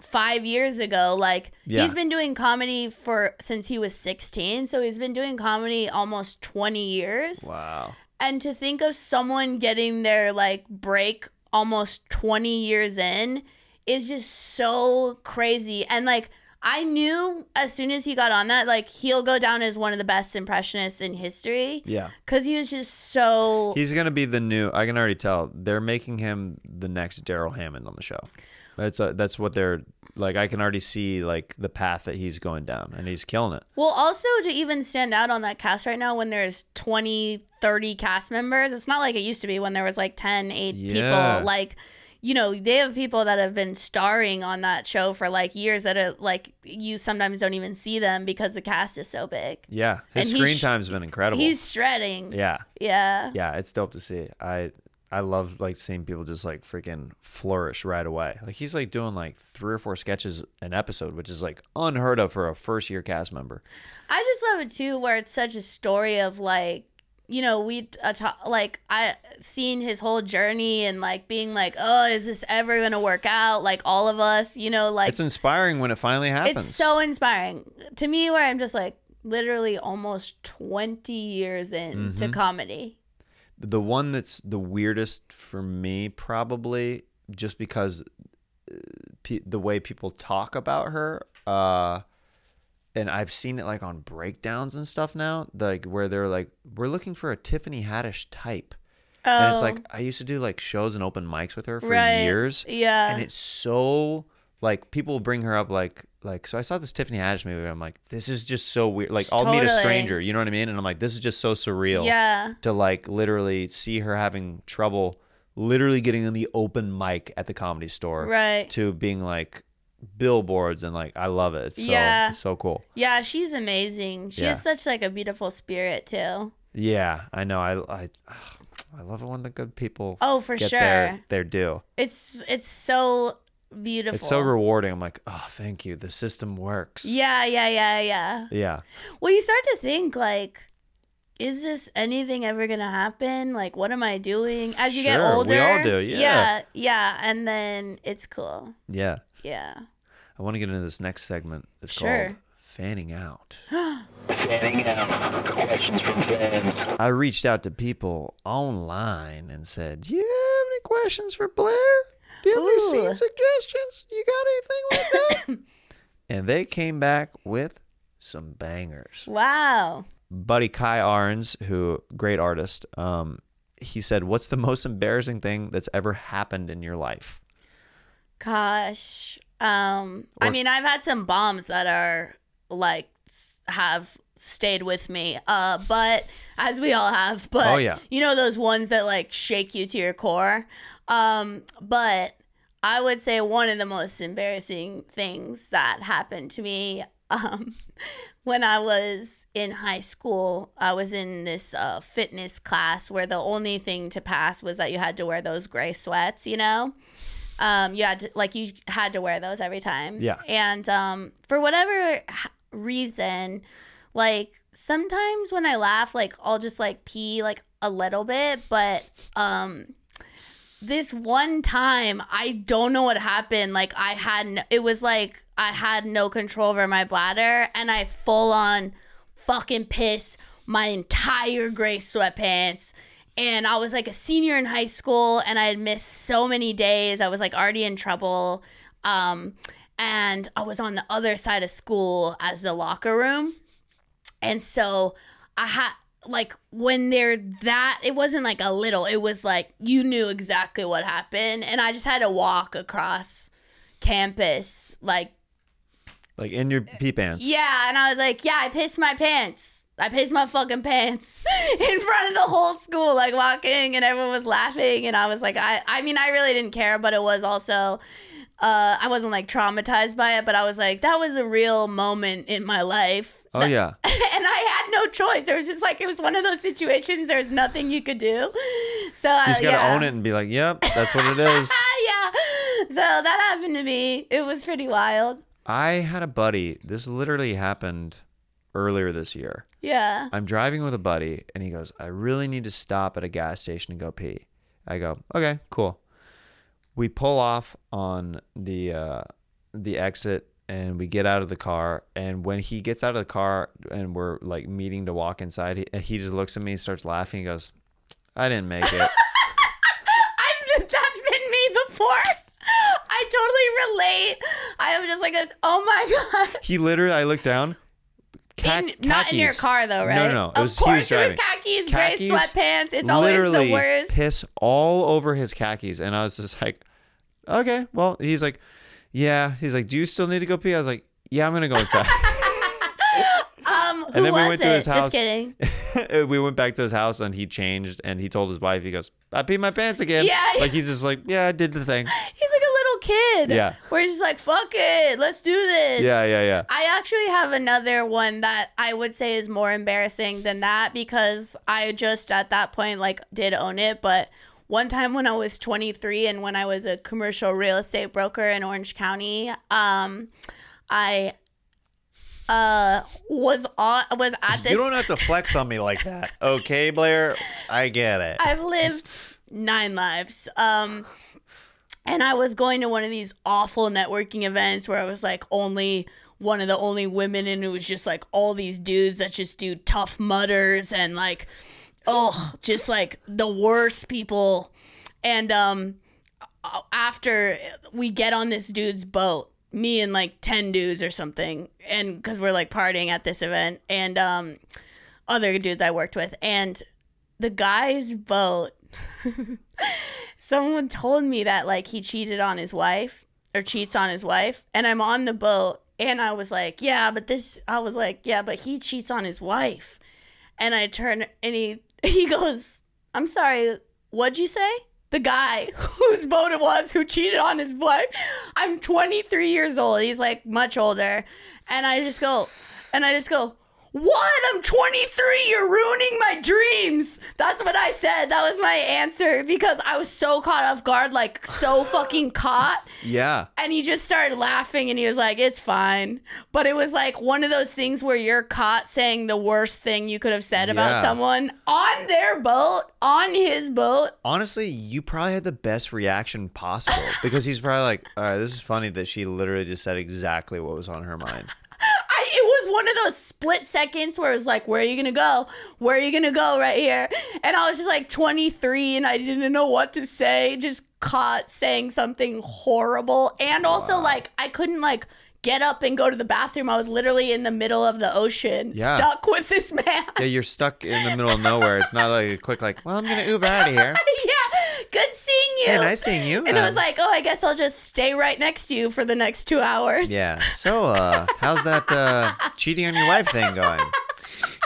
5 years ago like Yeah. he's been doing comedy for since he was 16 so he's been doing comedy almost 20 years wow. and to think of someone getting their like break almost 20 years in is just so crazy. And like I knew as soon as he got on that, like he'll go down as one of the best impressionists in history. Yeah. Cause he was just so He's gonna be the new. I can already tell they're making him the next Darrell Hammond on the show. That's uh that's what they're like. I can already see like the path that he's going down, and he's killing it. well also to even stand out on that cast right now when there's 20 30 cast members it's not like it used to be when there was like 10 8 Yeah. people like you know they have people that have been starring on that show for like years that are like you sometimes don't even see them because the cast is so big Yeah, his And screen time's been incredible. he's shredding yeah, yeah yeah, it's dope to see. I I love like seeing people just like freaking flourish right away. Like he's like doing like three or four sketches an episode, which is like unheard of for a first year cast member. I just love it too, where it's such a story of like, you know, we uh, like I seen his whole journey and like being like, oh, is this ever gonna work out? Like all of us, you know, like it's inspiring when it finally happens. it's so inspiring to me. Where I'm just like, literally almost 20 years into Mm-hmm. comedy. The one that's the weirdest for me probably just because uh, pe- the way people talk about her uh and I've seen it like on breakdowns and stuff now like where they're like we're looking for a Tiffany Haddish type. Oh, and it's like I used to do like shows and open mics with her for Right. years. Yeah, and it's so like people will bring her up like like so I saw this Tiffany Haddish movie. And I'm like, this is just so weird. Like I'll meet a stranger, you know what I mean? And I'm like, this is just so surreal. Yeah. To like literally see her having trouble, literally getting in the open mic at the comedy store, Right. To being like billboards and like I love it. It's so Yeah. it's so cool. Yeah, she's amazing. She Yeah. has such like a beautiful spirit too. Yeah, I know. I I I love it when the good people Oh, for get sure. their their due. It's it's so beautiful. It's so rewarding. I'm like, oh, thank you. The system works. Yeah, yeah, yeah, yeah. Yeah. Well, you start to think like, is this anything ever gonna happen? Like, what am I doing? As you get Sure, we older, all do, yeah. yeah, yeah, and then it's cool. Yeah. Yeah. I want to get into this next segment. It's Sure. called Fanning Out. Fanning out. Questions from fans. I reached out to people online and said, Do you have any questions for Blair? Do you have any Ooh. scene suggestions? You got anything like that? and they came back with some bangers. Wow. Buddy Kai Arns, who great artist, um, he said, What's the most embarrassing thing that's ever happened in your life? Gosh. Um. I Or- mean, I've had some bombs that are like s- have stayed with me. Uh. But as we all have. But Oh, yeah. You know those ones that like shake you to your core. Um. But I would say one of the most embarrassing things that happened to me. Um. When I was in high school, I was in this uh, fitness class where the only thing to pass was that you had to wear those gray sweats, you know? um you had to like you had to wear those every time Yeah. and um for whatever reason like sometimes when i laugh like i'll just like pee like a little bit but um this one time i don't know what happened like i had no, it was like i had no control over my bladder and i full on fucking piss my entire gray sweatpants and I was like a senior in high school and I had missed so many days. I was like already in trouble. Um, and I was on the other side of school as the locker room. And so I had like when they're that it wasn't like a little, it was like you knew exactly what happened. And I just had to walk across campus like Like in your pee pants. yeah, and I was like, yeah, I pissed my pants. I pissed my fucking pants in front of the whole school, like walking, and everyone was laughing. And I was like, I, I mean, I really didn't care, but it was also, uh, I wasn't like traumatized by it, but I was like, that was a real moment in my life. Oh, yeah. and I had no choice. There was just like, it was one of those situations, there's nothing you could do. So, uh, You just got to yeah. own it and be like, yep, that's what it is. yeah. So that happened to me. It was pretty wild. I had a buddy. This literally happened earlier this year. Yeah. I'm driving with a buddy, and he goes, I really need to stop at a gas station and go pee. I go, okay, cool. We pull off on the uh, the exit, and we get out of the car. And when he gets out of the car, and we're like meeting to walk inside, he, he just looks at me, starts laughing, he goes, I didn't make it. I've, that's been me before. I totally relate. I am just like, a, oh my god. he literally, I look down. Ca- In- not in your car though, right? No, no, no. It of was, he course, was it was khakis, Khakis, gray sweatpants. It's always literally the worst. piss all over his khakis, and I was just like, okay, well, he's like, yeah, he's like, do you still need to go pee? I was like, yeah, I'm gonna go inside. Um, who and then we went it? to his Just house. kidding. we went back to his house, and he changed, and he told his wife, he goes, I peed my pants again. Yeah, like he's just like, yeah, I did the thing. He's like little kid. Yeah. Where he's just like, fuck it, let's do this. Yeah, yeah, yeah. I actually have another one that I would say is more embarrassing than that because I just at that point like did own it. But one time when I was 23 and when I was a commercial real estate broker in Orange County, um, I uh was on was at this. You don't have to flex on me like that, okay, Blair? I get it. I've lived nine lives. Um, and I was going to one of these awful networking events where I was like only one of the only women, and it was just like all these dudes that just do Tough Mudders and like, oh, just like the worst people. And um, after we get on this dude's boat, me and like 10 dudes or something, and because we're like partying at this event, and um, other dudes I worked with, and the guy's boat someone told me that like he cheated on his wife or cheats on his wife, and I'm on the boat, and I was like, yeah, but this, I was like, yeah, but he cheats on his wife, and I turn and he he goes, I'm sorry, what'd you say? The guy whose boat it was who cheated on his wife. I'm 23 years old. He's like much older, and I just go, and I just go. What? I'm 23. You're ruining my dreams. That's what I said. That was my answer because I was so caught off guard, like so fucking caught. Yeah. And he just started laughing and he was like, it's fine. But it was like one of those things where you're caught saying the worst thing you could have said Yeah. about someone on their boat, on his boat. Honestly, you probably had the best reaction possible because he's probably like, all right, this is funny that she literally just said exactly what was on her mind. I, it was one of those split seconds where it was like, where are you to go? Where are you to go right here? And I was just like 23 and I didn't know what to say. Just caught saying something horrible. And also, like, I couldn't, like, get up and go to the bathroom. I was literally in the middle of the ocean, Yeah. stuck with this man. Yeah, you're stuck in the middle of nowhere. It's not like a quick, like, well, I'm to Uber out of here. yeah, good seeing you. Hey, nice seeing you. And it was Um, like, oh, I guess I'll just stay right next to you for the next two hours. Yeah. So, uh, how's that uh, cheating on your wife thing going?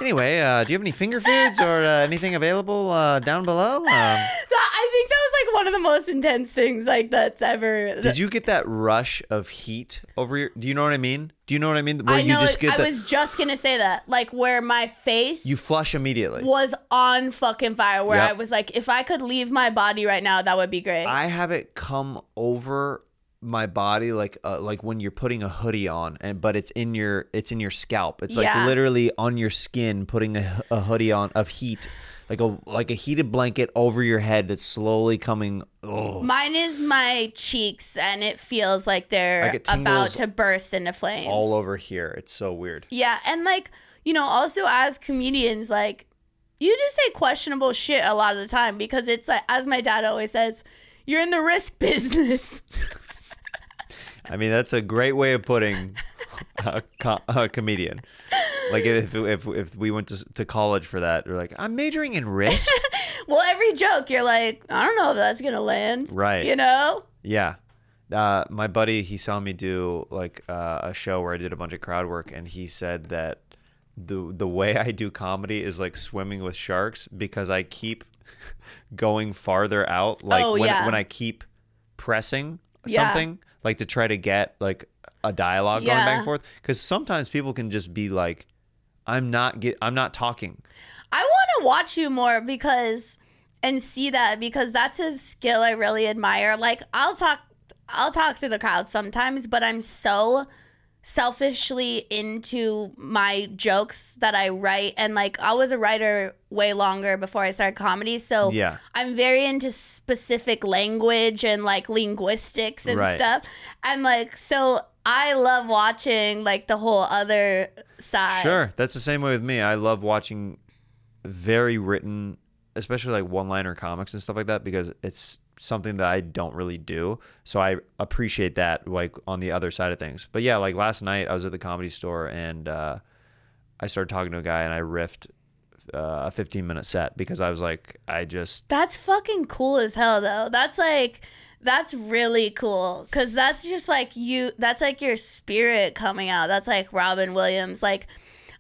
Anyway, uh, do you have any finger foods or uh, anything available uh, down below? Um, I think that was like one of the most intense things like that's ever. did you get that rush of heat over your? Do you know what I mean? Do you know what I mean? Where I you know. just it- get I the was just gonna say that, like where my face you flush immediately. was on fucking fire. Where Yep. I was like, if I could leave my body right now, that would be great. I have it come over my body like uh, like when you're putting a hoodie on and but it's in your it's in your scalp. It's like literally on your skin putting a, a hoodie on of heat like a like a heated blanket over your head that's slowly coming oh Mine is my cheeks, and it feels like they're about to burst into flames. all over here. It's so weird. Yeah, and like you know, also as comedians, like you do say questionable shit a lot of the time because it's like, as my dad always says, you're in the risk business. I mean that's a great way of putting a, co- a comedian like if, if if we went to, to college for that they're like i'm majoring in risk well, every joke you're like, I don't know if that's gonna land, Right. You know? Yeah. Uh, my buddy, he saw me do like uh, a show where I did a bunch of crowd work, and he said that the the way I do comedy is like swimming with sharks because I keep going farther out. Like Oh, when yeah. when I keep pressing Yeah. something, like to try to get like a dialogue going back and forth. Because sometimes people can just be like, "I'm not get, I'm not talking." I want to watch you more because and see that because that's a skill I really admire. Like I'll talk I'll talk to the crowd sometimes, but I'm so selfishly into my jokes that I write and like I was a writer way longer before I started comedy, so Yeah. I'm very into specific language and like linguistics and Right. stuff. And like so I love watching like the whole other side. Sure, that's the same way with me. I love watching very written, especially like one-liner comics and stuff like that because it's something that I don't really do. So I appreciate that like on the other side of things. But yeah, like last night I was at the comedy store and uh, I started talking to a guy and I riffed uh, a 15-minute set because I was like, I just That's fucking cool as hell, though. That's like, that's really cool. Cause that's just like you, that's like your spirit coming out. That's like Robin Williams. Like,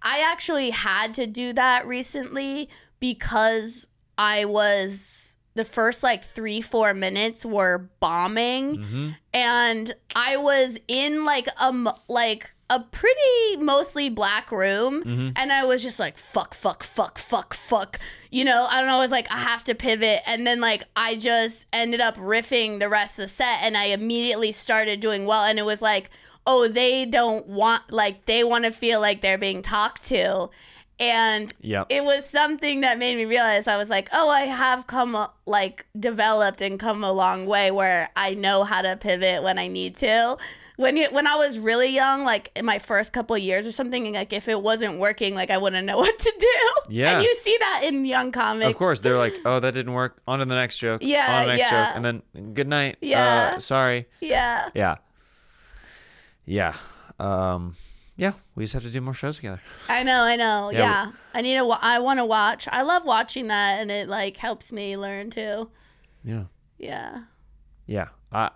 I actually had to do that recently because I was, the first like three, four minutes were bombing. Mhm. And I was in like a, like, a pretty mostly black room Mhm. and I was just like fuck fuck fuck fuck fuck you know I don't know I was like I have to pivot and then like I just ended up riffing the rest of the set and I immediately started doing well and it was like oh they don't want like they want to feel like they're being talked to and yeah. it was something that made me realize I was like, oh, I have come like developed and come a long way where I know how to pivot when I need to. When you, when I was really young, like in my first couple of years or something, like if it wasn't working, like I wouldn't know what to do. Yeah. and you see that in young comics. Of course, they're like, "Oh, that didn't work. On to the next joke. Yeah, on to the next yeah. joke, and then good night. Yeah. uh, sorry. Yeah, Yeah. Yeah. Um yeah, we just have to do more shows together. I know, I know. Yeah, Yeah, we- I need to. I want to watch. I love watching that, and it like helps me learn too. Yeah. Yeah. Yeah. I,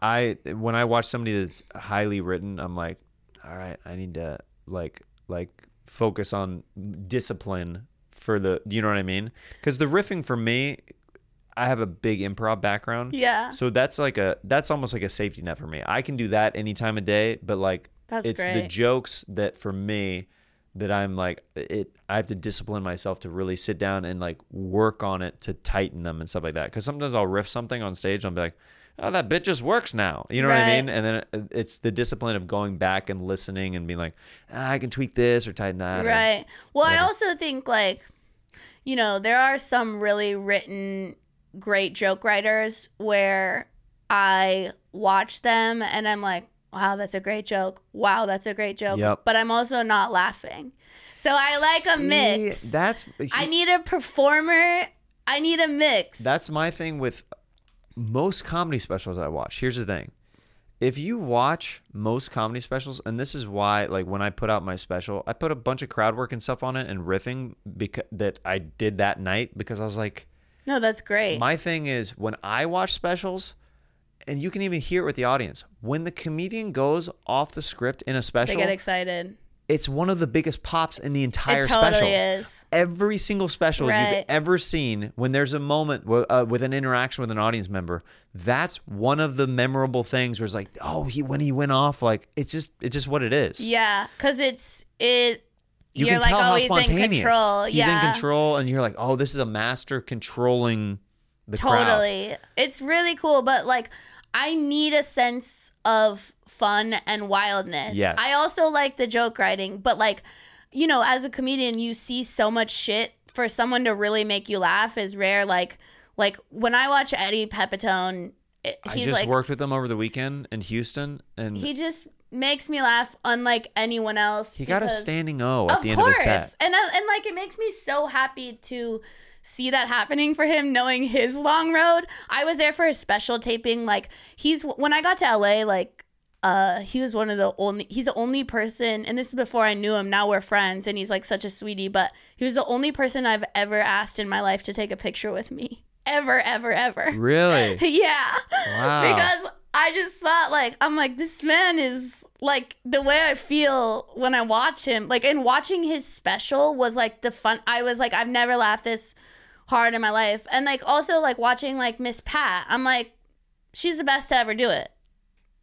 I when I watch somebody that's highly written, I'm like, all right, I need to like like focus on discipline for the. You know what I mean? Because the riffing for me, I have a big improv background. Yeah. So that's like a that's almost like a safety net for me. I can do that any time of day, but like That's it's the jokes that for me that I'm like it I have to discipline myself to really sit down and like work on it to tighten them and stuff like that. Cuz sometimes I'll riff something on stage and I'll be like, "Oh, that bit just works now." You know what I mean? And then it's the discipline of going back and listening and being like, ah, "I can tweak this or tighten that." Right. Well, I also think like, you know, there are some really written great joke writers where I watch them and I'm like, wow, that's a great joke. Wow, that's a great joke. Yep. But I'm also not laughing. So I like a mix. That's I need a performer. I need a mix. That's my thing with most comedy specials I watch. Here's the thing. If you watch most comedy specials, and this is why, like when I put out my special, I put a bunch of crowd work and stuff on it and riffing because that I did that night because I was like, no, that's great. my thing is when I watch specials, and you can even hear it with the audience. When the comedian goes off the script in a special, they get excited. it's one of the biggest pops in the entire it totally special is. every single special Right. you've ever seen when there's a moment w- uh, with an interaction with an audience member that's one of the memorable things where it's like oh he when he went off like it's just it's just what it is Yeah, because it's it. you you're can like, tell oh, how he's in spontaneous control. he's yeah. in control and you're like oh this is a master controlling the crowd totally it's really cool but like i need a sense of fun and wildness. Yes. i also like the joke writing but like you know as a comedian you see so much shit. For someone to really make you laugh is rare. Like like when i watch eddie pepitone it- i just like worked with him over the weekend in houston and he, just makes me laugh unlike anyone else He got a standing o at the end of the set. And I- and like it makes me so happy to see that happening for him knowing his long road. I was there for his special taping like he's when I got to LA like uh he was one of the only he's the only person and this is before I knew him now we're friends and he's like such a sweetie but he was the only person I've ever asked in my life to take a picture with me ever ever ever really yeah. Wow. Because I just thought like I'm like this man is like the way I feel when I watch him. Like and watching his special was like the fun I was like I've never laughed this hard in my life. And like also like watching like Miss Pat. I'm like she's the best to ever do it.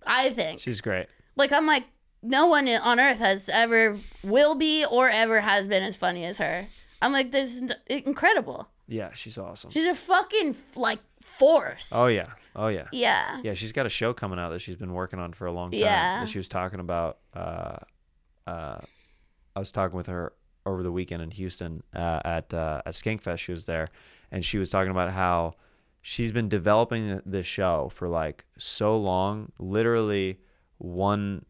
I think. she's great like I'm like no one on earth has ever will be or ever has been as funny as her. I'm like this is incredible. yeah she's awesome She's a fucking like force. oh yeah oh yeah Yeah. Yeah, she's got a show coming out that she's been working on for a long time. Yeah. That she was talking about. Uh, uh, I was talking with her over the weekend in Houston uh, at uh, at Skankfest. She was there, and she was talking about how she's been developing this show for like so long. Literally, one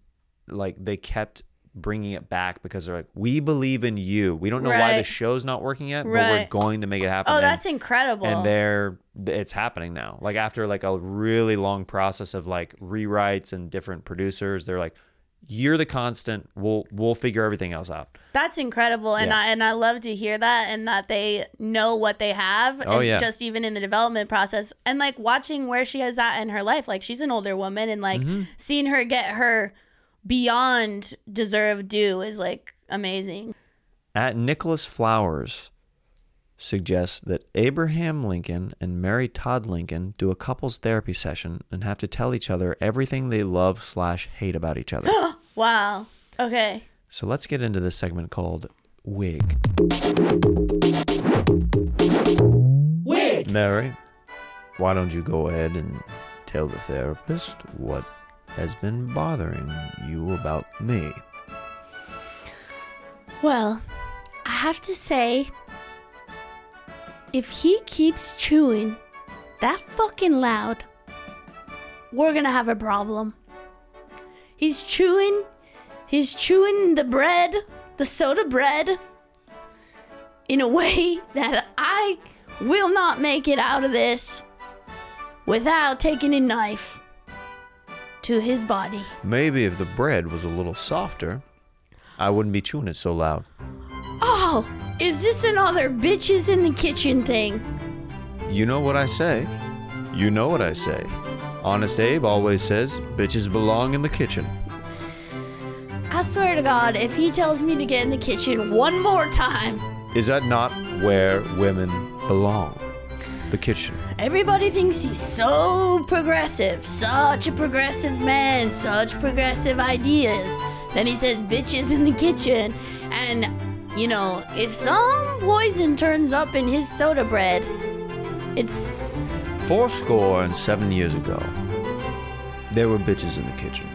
like they kept bringing it back because they're like, we believe in you. We don't know why the show's not working yet, but we're going to make it happen. Oh, And- that's incredible. and they're it's happening now like after like a really long process of like rewrites and different producers they're like you're the constant we'll we'll figure everything else out That's incredible, and Yeah. I and I love to hear that, and that they know what they have, Oh, and yeah. just even in the development process, and like watching where she is at in her life. Like she's an older woman, and like Mm-hmm. seeing her get her beyond deserved due is like amazing. at nicholas flowers suggests that abraham lincoln and mary todd lincoln do a couples therapy session and have to tell each other everything they love slash hate about each other Wow. Okay. so let's get into this segment called wig wig mary why don't you go ahead and tell the therapist what has been bothering you about me Well, I have to say, if he keeps chewing that fucking loud, we're gonna have a problem. He's chewing, he's chewing the bread, the soda bread, in a way that I will not make it out of this without taking a knife to his body. maybe if the bread was a little softer i wouldn't be chewing it so loud is this another bitches in the kitchen thing? you know what i say you know what i say Honest Abe always says bitches belong in the kitchen. I swear to God, if he tells me to get in the kitchen one more time, Is that not where women belong? The kitchen. everybody thinks he's so progressive, such a progressive man, such progressive ideas. Then he says bitches in the kitchen. And, you know, if some poison turns up in his soda bread, it's. Four score and seven years ago, there were bitches in the kitchen.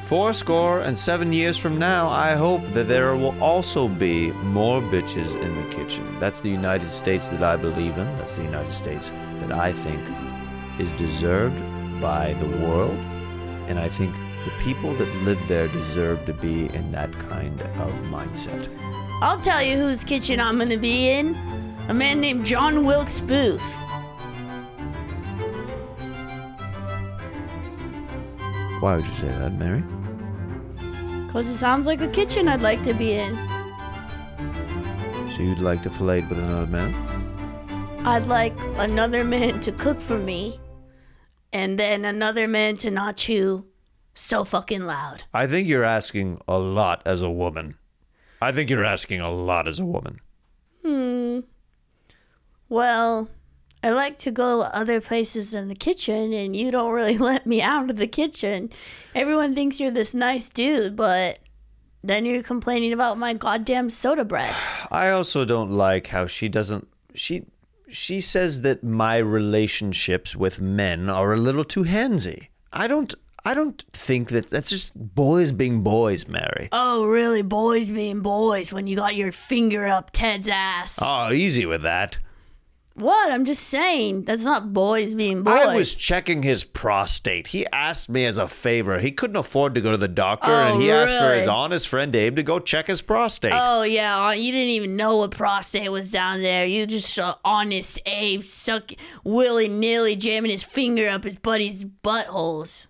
Four score and seven years from now, I hope that there will also be more bitches in the kitchen. That's the United States that I believe in. That's the United States that I think is deserved by the world. And I think the people that live there deserve to be in that kind of mindset. I'll tell you whose kitchen I'm gonna be in. A man named John Wilkes Booth. Why would you say that, Mary? Because it sounds like a kitchen I'd like to be in. So you'd like to fillet with another man? I'd like another man to cook for me, and then another man to not chew so fucking loud. I think you're asking a lot as a woman. I think you're asking a lot as a woman. Hmm. Well, I like to go other places than the kitchen, and you don't really let me out of the kitchen. Everyone thinks you're this nice dude, but then you're complaining about my goddamn soda bread. I also don't like how she doesn't she she says that my relationships with men are a little too handsy. I don't I don't think that that's just boys being boys, Mary. Oh, really? Boys being boys when you got your finger up Ted's ass. Oh, easy with that. What? I'm just saying. That's not boys being boys. I was checking his prostate. He asked me as a favor. He couldn't afford to go to the doctor, Oh, and he asked for his honest friend Abe to go check his prostate. Oh yeah, uh, you didn't even know what prostate was down there. You just uh, honest Abe suck willy nilly jamming his finger up his buddy's buttholes.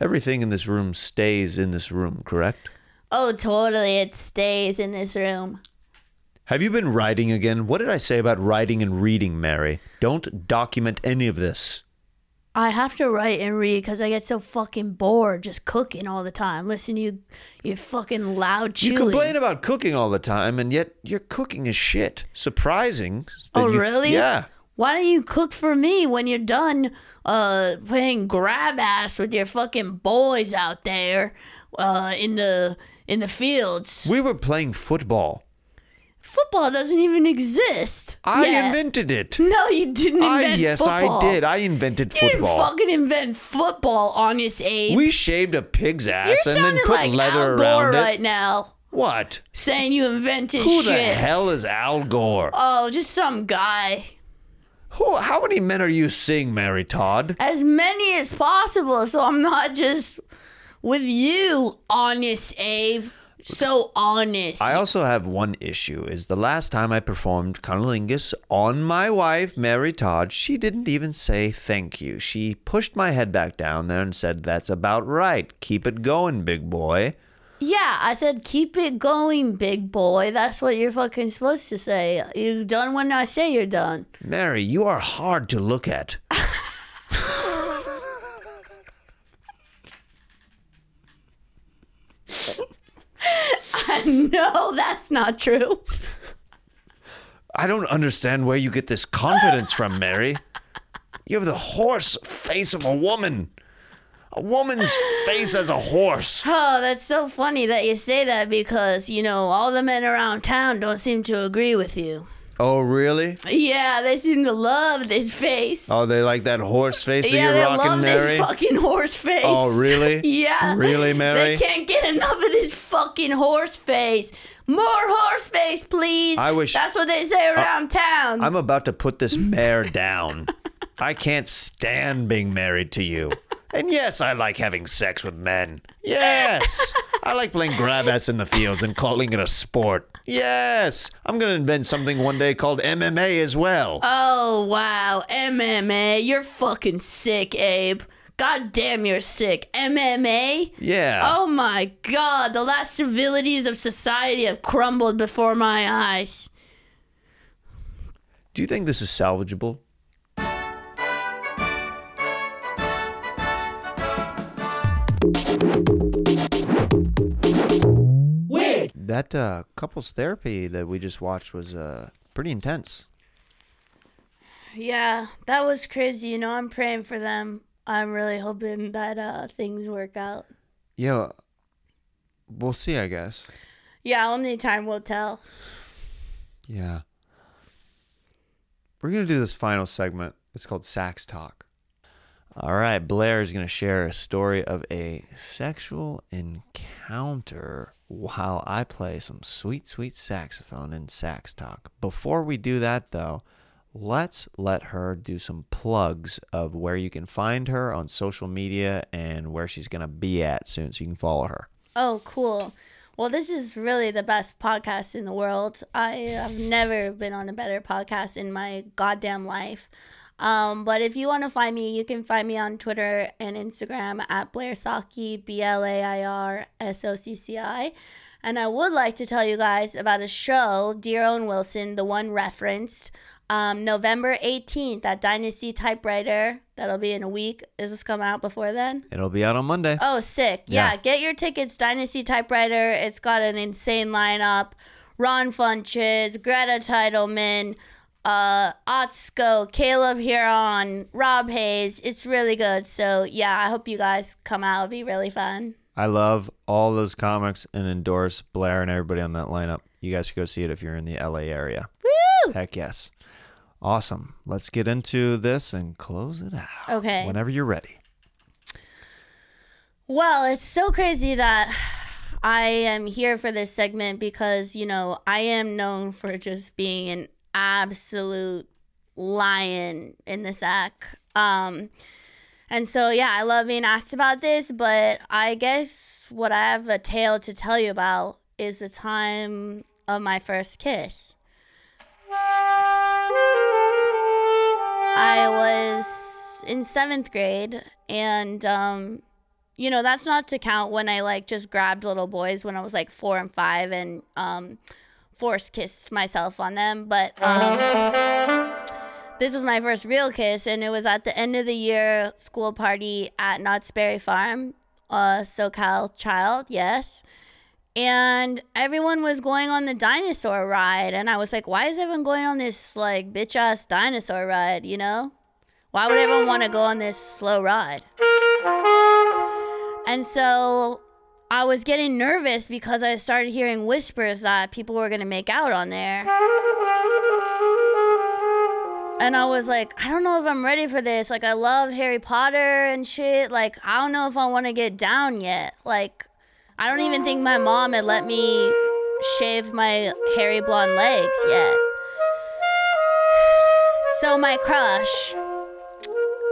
Everything in this room stays in this room, correct? Oh, totally. It stays in this room. Have you been writing again? What did I say about writing and reading, Mary? Don't document any of this. I have to write and read because I get so fucking bored just cooking all the time. Listen to you, you fucking loud chewing. You complain about cooking all the time, and yet your cooking is shit. Surprising. Oh, you- really? Yeah. Why don't you cook for me when you're done uh playing grab ass with your fucking boys out there uh in the in the fields? We were playing football. Football doesn't even exist. I yet. invented it. No, you didn't I, invent yes, football. I did. I invented football. You didn't fucking invent football, honest Abe. We shaved a pig's You're ass and then put like leather Al around it. right now, What? saying you invented Who shit. the hell is Al Gore? Oh, just some guy. Who, how many men are you seeing, Mary Todd? As many as possible, so I'm not just with you, honest Abe. So honest. I also have one issue is the last time I performed cunnilingus on my wife, Mary Todd, she didn't even say thank you. She pushed my head back down there and said, That's about right. Keep it going, big boy. Yeah, I said keep it going, big boy. That's what you're fucking supposed to say. You done when I say you're done. Mary, you are hard to look at. no, that's not true. I don't understand where you get this confidence from, Mary. You have the horse face of a woman. A woman's face as a horse. Oh, that's so funny that you say that because, you know, all the men around town don't seem to agree with you. Oh, really? Yeah, they seem to love this face. Oh, they like that horse face that yeah, you're they rocking, love Mary? this fucking horse face. Oh, really? Yeah. Really, Mary? They can't get enough of this fucking horse face. More horse face, please. I wish- Uh, That's what they say around town. I'm about to put this mare down. I can't stand being married to you. And yes, I like having sex with men. Yes. I like playing grab ass in the fields and calling it a sport. Yes. I'm going to invent something one day called MMA as well. oh, wow. MMA. You're fucking sick, Abe. God damn, you're sick. MMA? yeah. Oh my god, the last civilities of society have crumbled before my eyes. Do you think this is salvageable? That uh, couples therapy that we just watched was uh, pretty intense. Yeah, that was crazy. You know, I'm praying for them. I'm really hoping that uh, things work out. Yeah, we'll see. I guess. Yeah, only time will tell. Yeah. We're gonna do this final segment. It's called Sax Talk. All right, Blair is gonna share a story of a sexual encounter while I play some sweet, sweet saxophone in Sax Talk. Before we do that, though, let's let her do some plugs of where you can find her on social media and where she's gonna be at soon, so you can follow her. Oh, cool. Well, this is really the best podcast in the world. I have never been on a better podcast in my goddamn life. Um, but if you want to find me, you can find me on Twitter and Instagram at Blair Socci, B L A I R S O C C I. And I would like to tell you guys about a show, Dear Owen Wilson, the one referenced, um, November 18th at Dynasty Typewriter. That'll be in a week. Is this coming out before then? It'll be out on Monday. Oh, sick. Yeah. Yeah. get your tickets, Dynasty Typewriter. It's got an insane lineup. Ron Funches, Greta Titelman, uh, Atsuko, Caleb Hearon Rob Haze. It's really good. So, yeah, I hope you guys come out. It'll be really fun. I love all those comics and endorse Blair and everybody on that lineup. You guys should go see it if you're in the LA area. Woo! Heck yes. Awesome. Let's get into this and close it out. Okay. Whenever you're ready. Well, it's so crazy that I am here for this segment because, you know, I am known for just being an absolute lion in the sack. Um, and so, yeah, I love being asked about this, but I guess what I have a tale to tell you about is the time of my first kiss. I was in seventh grade, and um, you know that's not to count when I like just grabbed little boys when I was like four and five and um, force kissed myself on them. But um, this was my first real kiss, and it was at the end of the year school party at Knott's Berry Farm, uh, SoCal child, yes. And everyone was going on the dinosaur ride, and I was like, "Why is everyone going on this like bitch ass dinosaur ride?" You know, why would everyone want to go on this slow ride? And so I was getting nervous because I started hearing whispers that people were gonna make out on there. And I was like, I don't know if I'm ready for this. Like, I love Harry Potter and shit. Like, I don't know if I want to get down yet. Like, I don't even think my mom had let me shave my hairy blonde legs yet. So, my crush,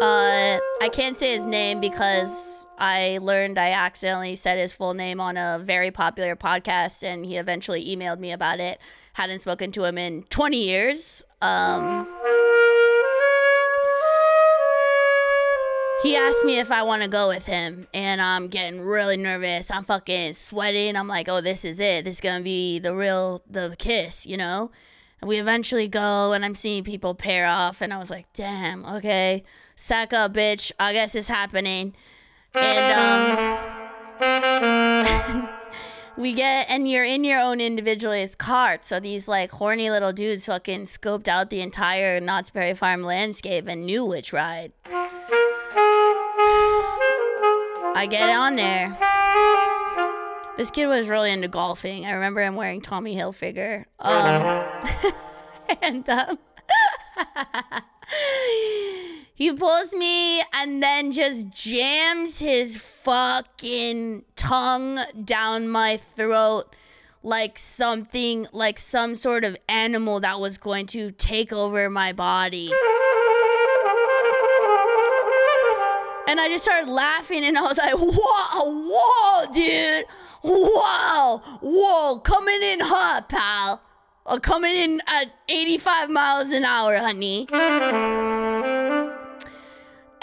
uh, I can't say his name because I learned I accidentally said his full name on a very popular podcast and he eventually emailed me about it. Hadn't spoken to him in 20 years. Um, he asked me if I want to go with him, and I'm getting really nervous. I'm fucking sweating. I'm like, oh, this is it. This is gonna be the real the kiss, you know. And we eventually go, and I'm seeing people pair off, and I was like, damn, okay, sack up, bitch. I guess it's happening. And um, we get, and you're in your own individualist cart. So these like horny little dudes fucking scoped out the entire Knott's Berry Farm landscape and knew which ride. I get on there. This kid was really into golfing. I remember him wearing Tommy Hilfiger. Um, and um, he pulls me and then just jams his fucking tongue down my throat like something, like some sort of animal that was going to take over my body. And I just started laughing and I was like, whoa, whoa, dude. Whoa, Whoa, coming in hot, pal. Uh, coming in at 85 miles an hour, honey.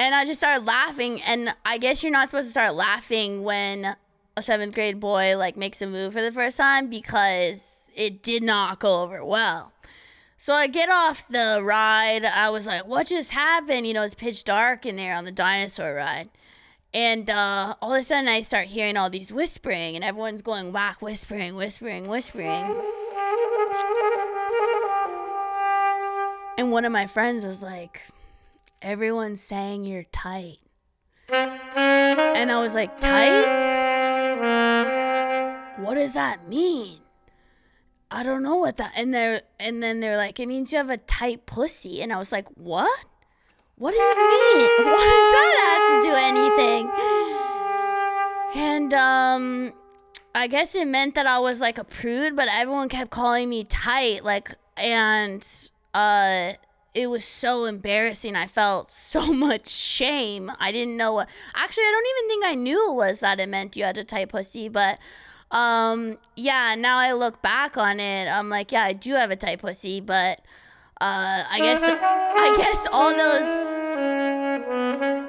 And I just started laughing. And I guess you're not supposed to start laughing when a seventh grade boy like makes a move for the first time because it did not go over well. So I get off the ride. I was like, what just happened? You know, it's pitch dark in there on the dinosaur ride. and uh, all of a sudden I start hearing all these whispering, and everyone's going whack, whispering, whispering, whispering. And one of my friends was like, Everyone's saying you're tight. And I was like, Tight? What does that mean? I don't know what that and they're and then they're like, it means you have a tight pussy. And I was like, What? What do you mean? What does that have to do anything? And um I guess it meant that I was like a prude, but everyone kept calling me tight, like and uh it was so embarrassing. I felt so much shame. I didn't know what actually I don't even think I knew it was that it meant you had a tight pussy, but um yeah, now I look back on it, I'm like, yeah, I do have a tight pussy, but uh I guess I guess all those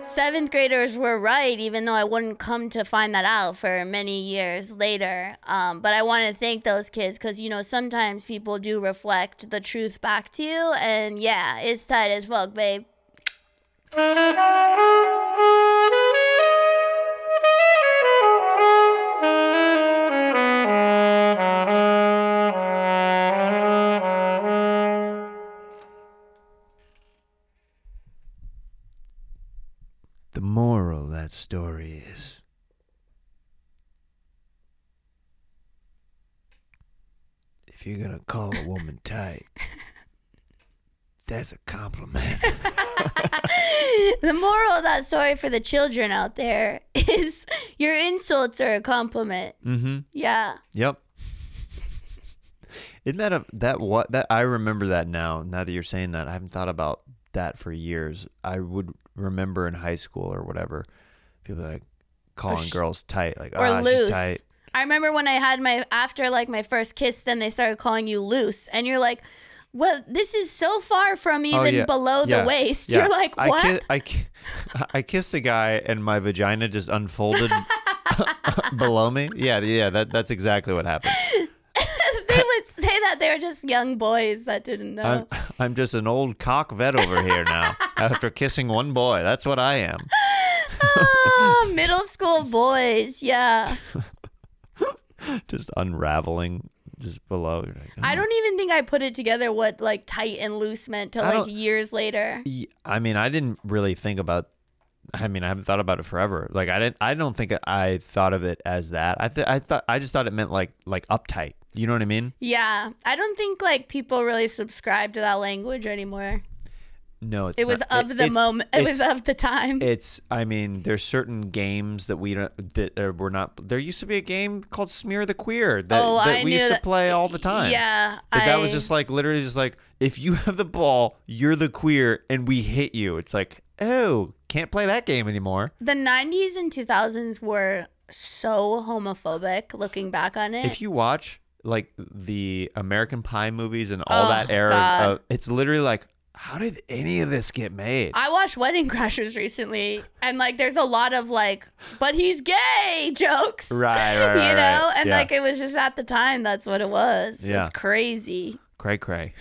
seventh graders were right, even though I wouldn't come to find that out for many years later. Um, but I want to thank those kids because, you know, sometimes people do reflect the truth back to you. And yeah, it's tight as fuck, babe. The moral of that story is if you're gonna call a woman tight, that's a compliment. the moral of that story for the children out there is your insults are a compliment. mm-hmm. Yeah. Yep. Isn't that a that what that I remember that now? Now that you're saying that, I haven't thought about that for years. I would remember in high school or whatever, people like calling sh- girls tight, like Or ah, loose. tight. I remember when I had my after like my first kiss, then they started calling you loose, and you're like, "Well, this is so far from even Oh, yeah. below Yeah. the waist." Yeah. You're like, I "What?" ki- I, ki- I kissed a guy and my vagina just unfolded below me. Yeah, yeah, that that's exactly what happened. they would say that they were just young boys that didn't know. I'm, I'm just an old cock vet over here now. After kissing one boy, that's what I am. Ah, middle school boys, yeah. Just unraveling just below. Like, I oh. don't even think I put it together what like tight and loose meant till like years later. I mean, I didn't really think about. I mean, I haven't thought about it forever. Like, I didn't. I don't think I thought of it as that. I th- I thought. I just thought it meant like like uptight. You know what I mean? Yeah, I don't think like people really subscribe to that language anymore. No, it's it was not- of it- the moment. It was of the time. It's. I mean, there's certain games that we don't that uh, we're not. There used to be a game called Smear the Queer that, Oh, that we used to play all the time. Yeah, But that was just like literally just like if you have the ball, you're the queer, and we hit you. It's like oh, can't play that game anymore. the 90s and 2000s were so homophobic looking back on it. If you watch like the American Pie movies and all Oh, that era, of, it's literally like how did any of this get made? I watched Wedding Crashers recently, and like, there's a lot of like, "But he's gay" jokes, Right, right, right, you know, right. and Yeah. like it was just at the time that's what it was. Yeah. It's crazy. Cray cray.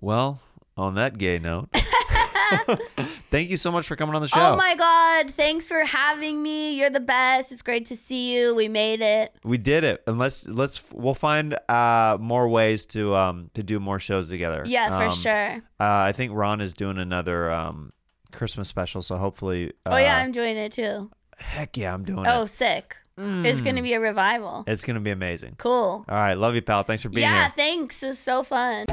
Well, on that gay note, thank you so much for coming on the show. Oh my god! Thanks for having me. You're the best. It's great to see you. We made it. We did it, and let's let's we'll find uh, more ways to um to do more shows together. Yeah, for Um, sure. Uh, I think Ron is doing another um Christmas special, so hopefully. Uh, oh yeah, I'm doing it too. heck yeah, I'm doing Oh, it. Oh, sick! It's gonna be a revival. It's gonna be amazing. Cool. All right, love you, pal. Thanks for being Yeah, here. Yeah, thanks. It was so fun.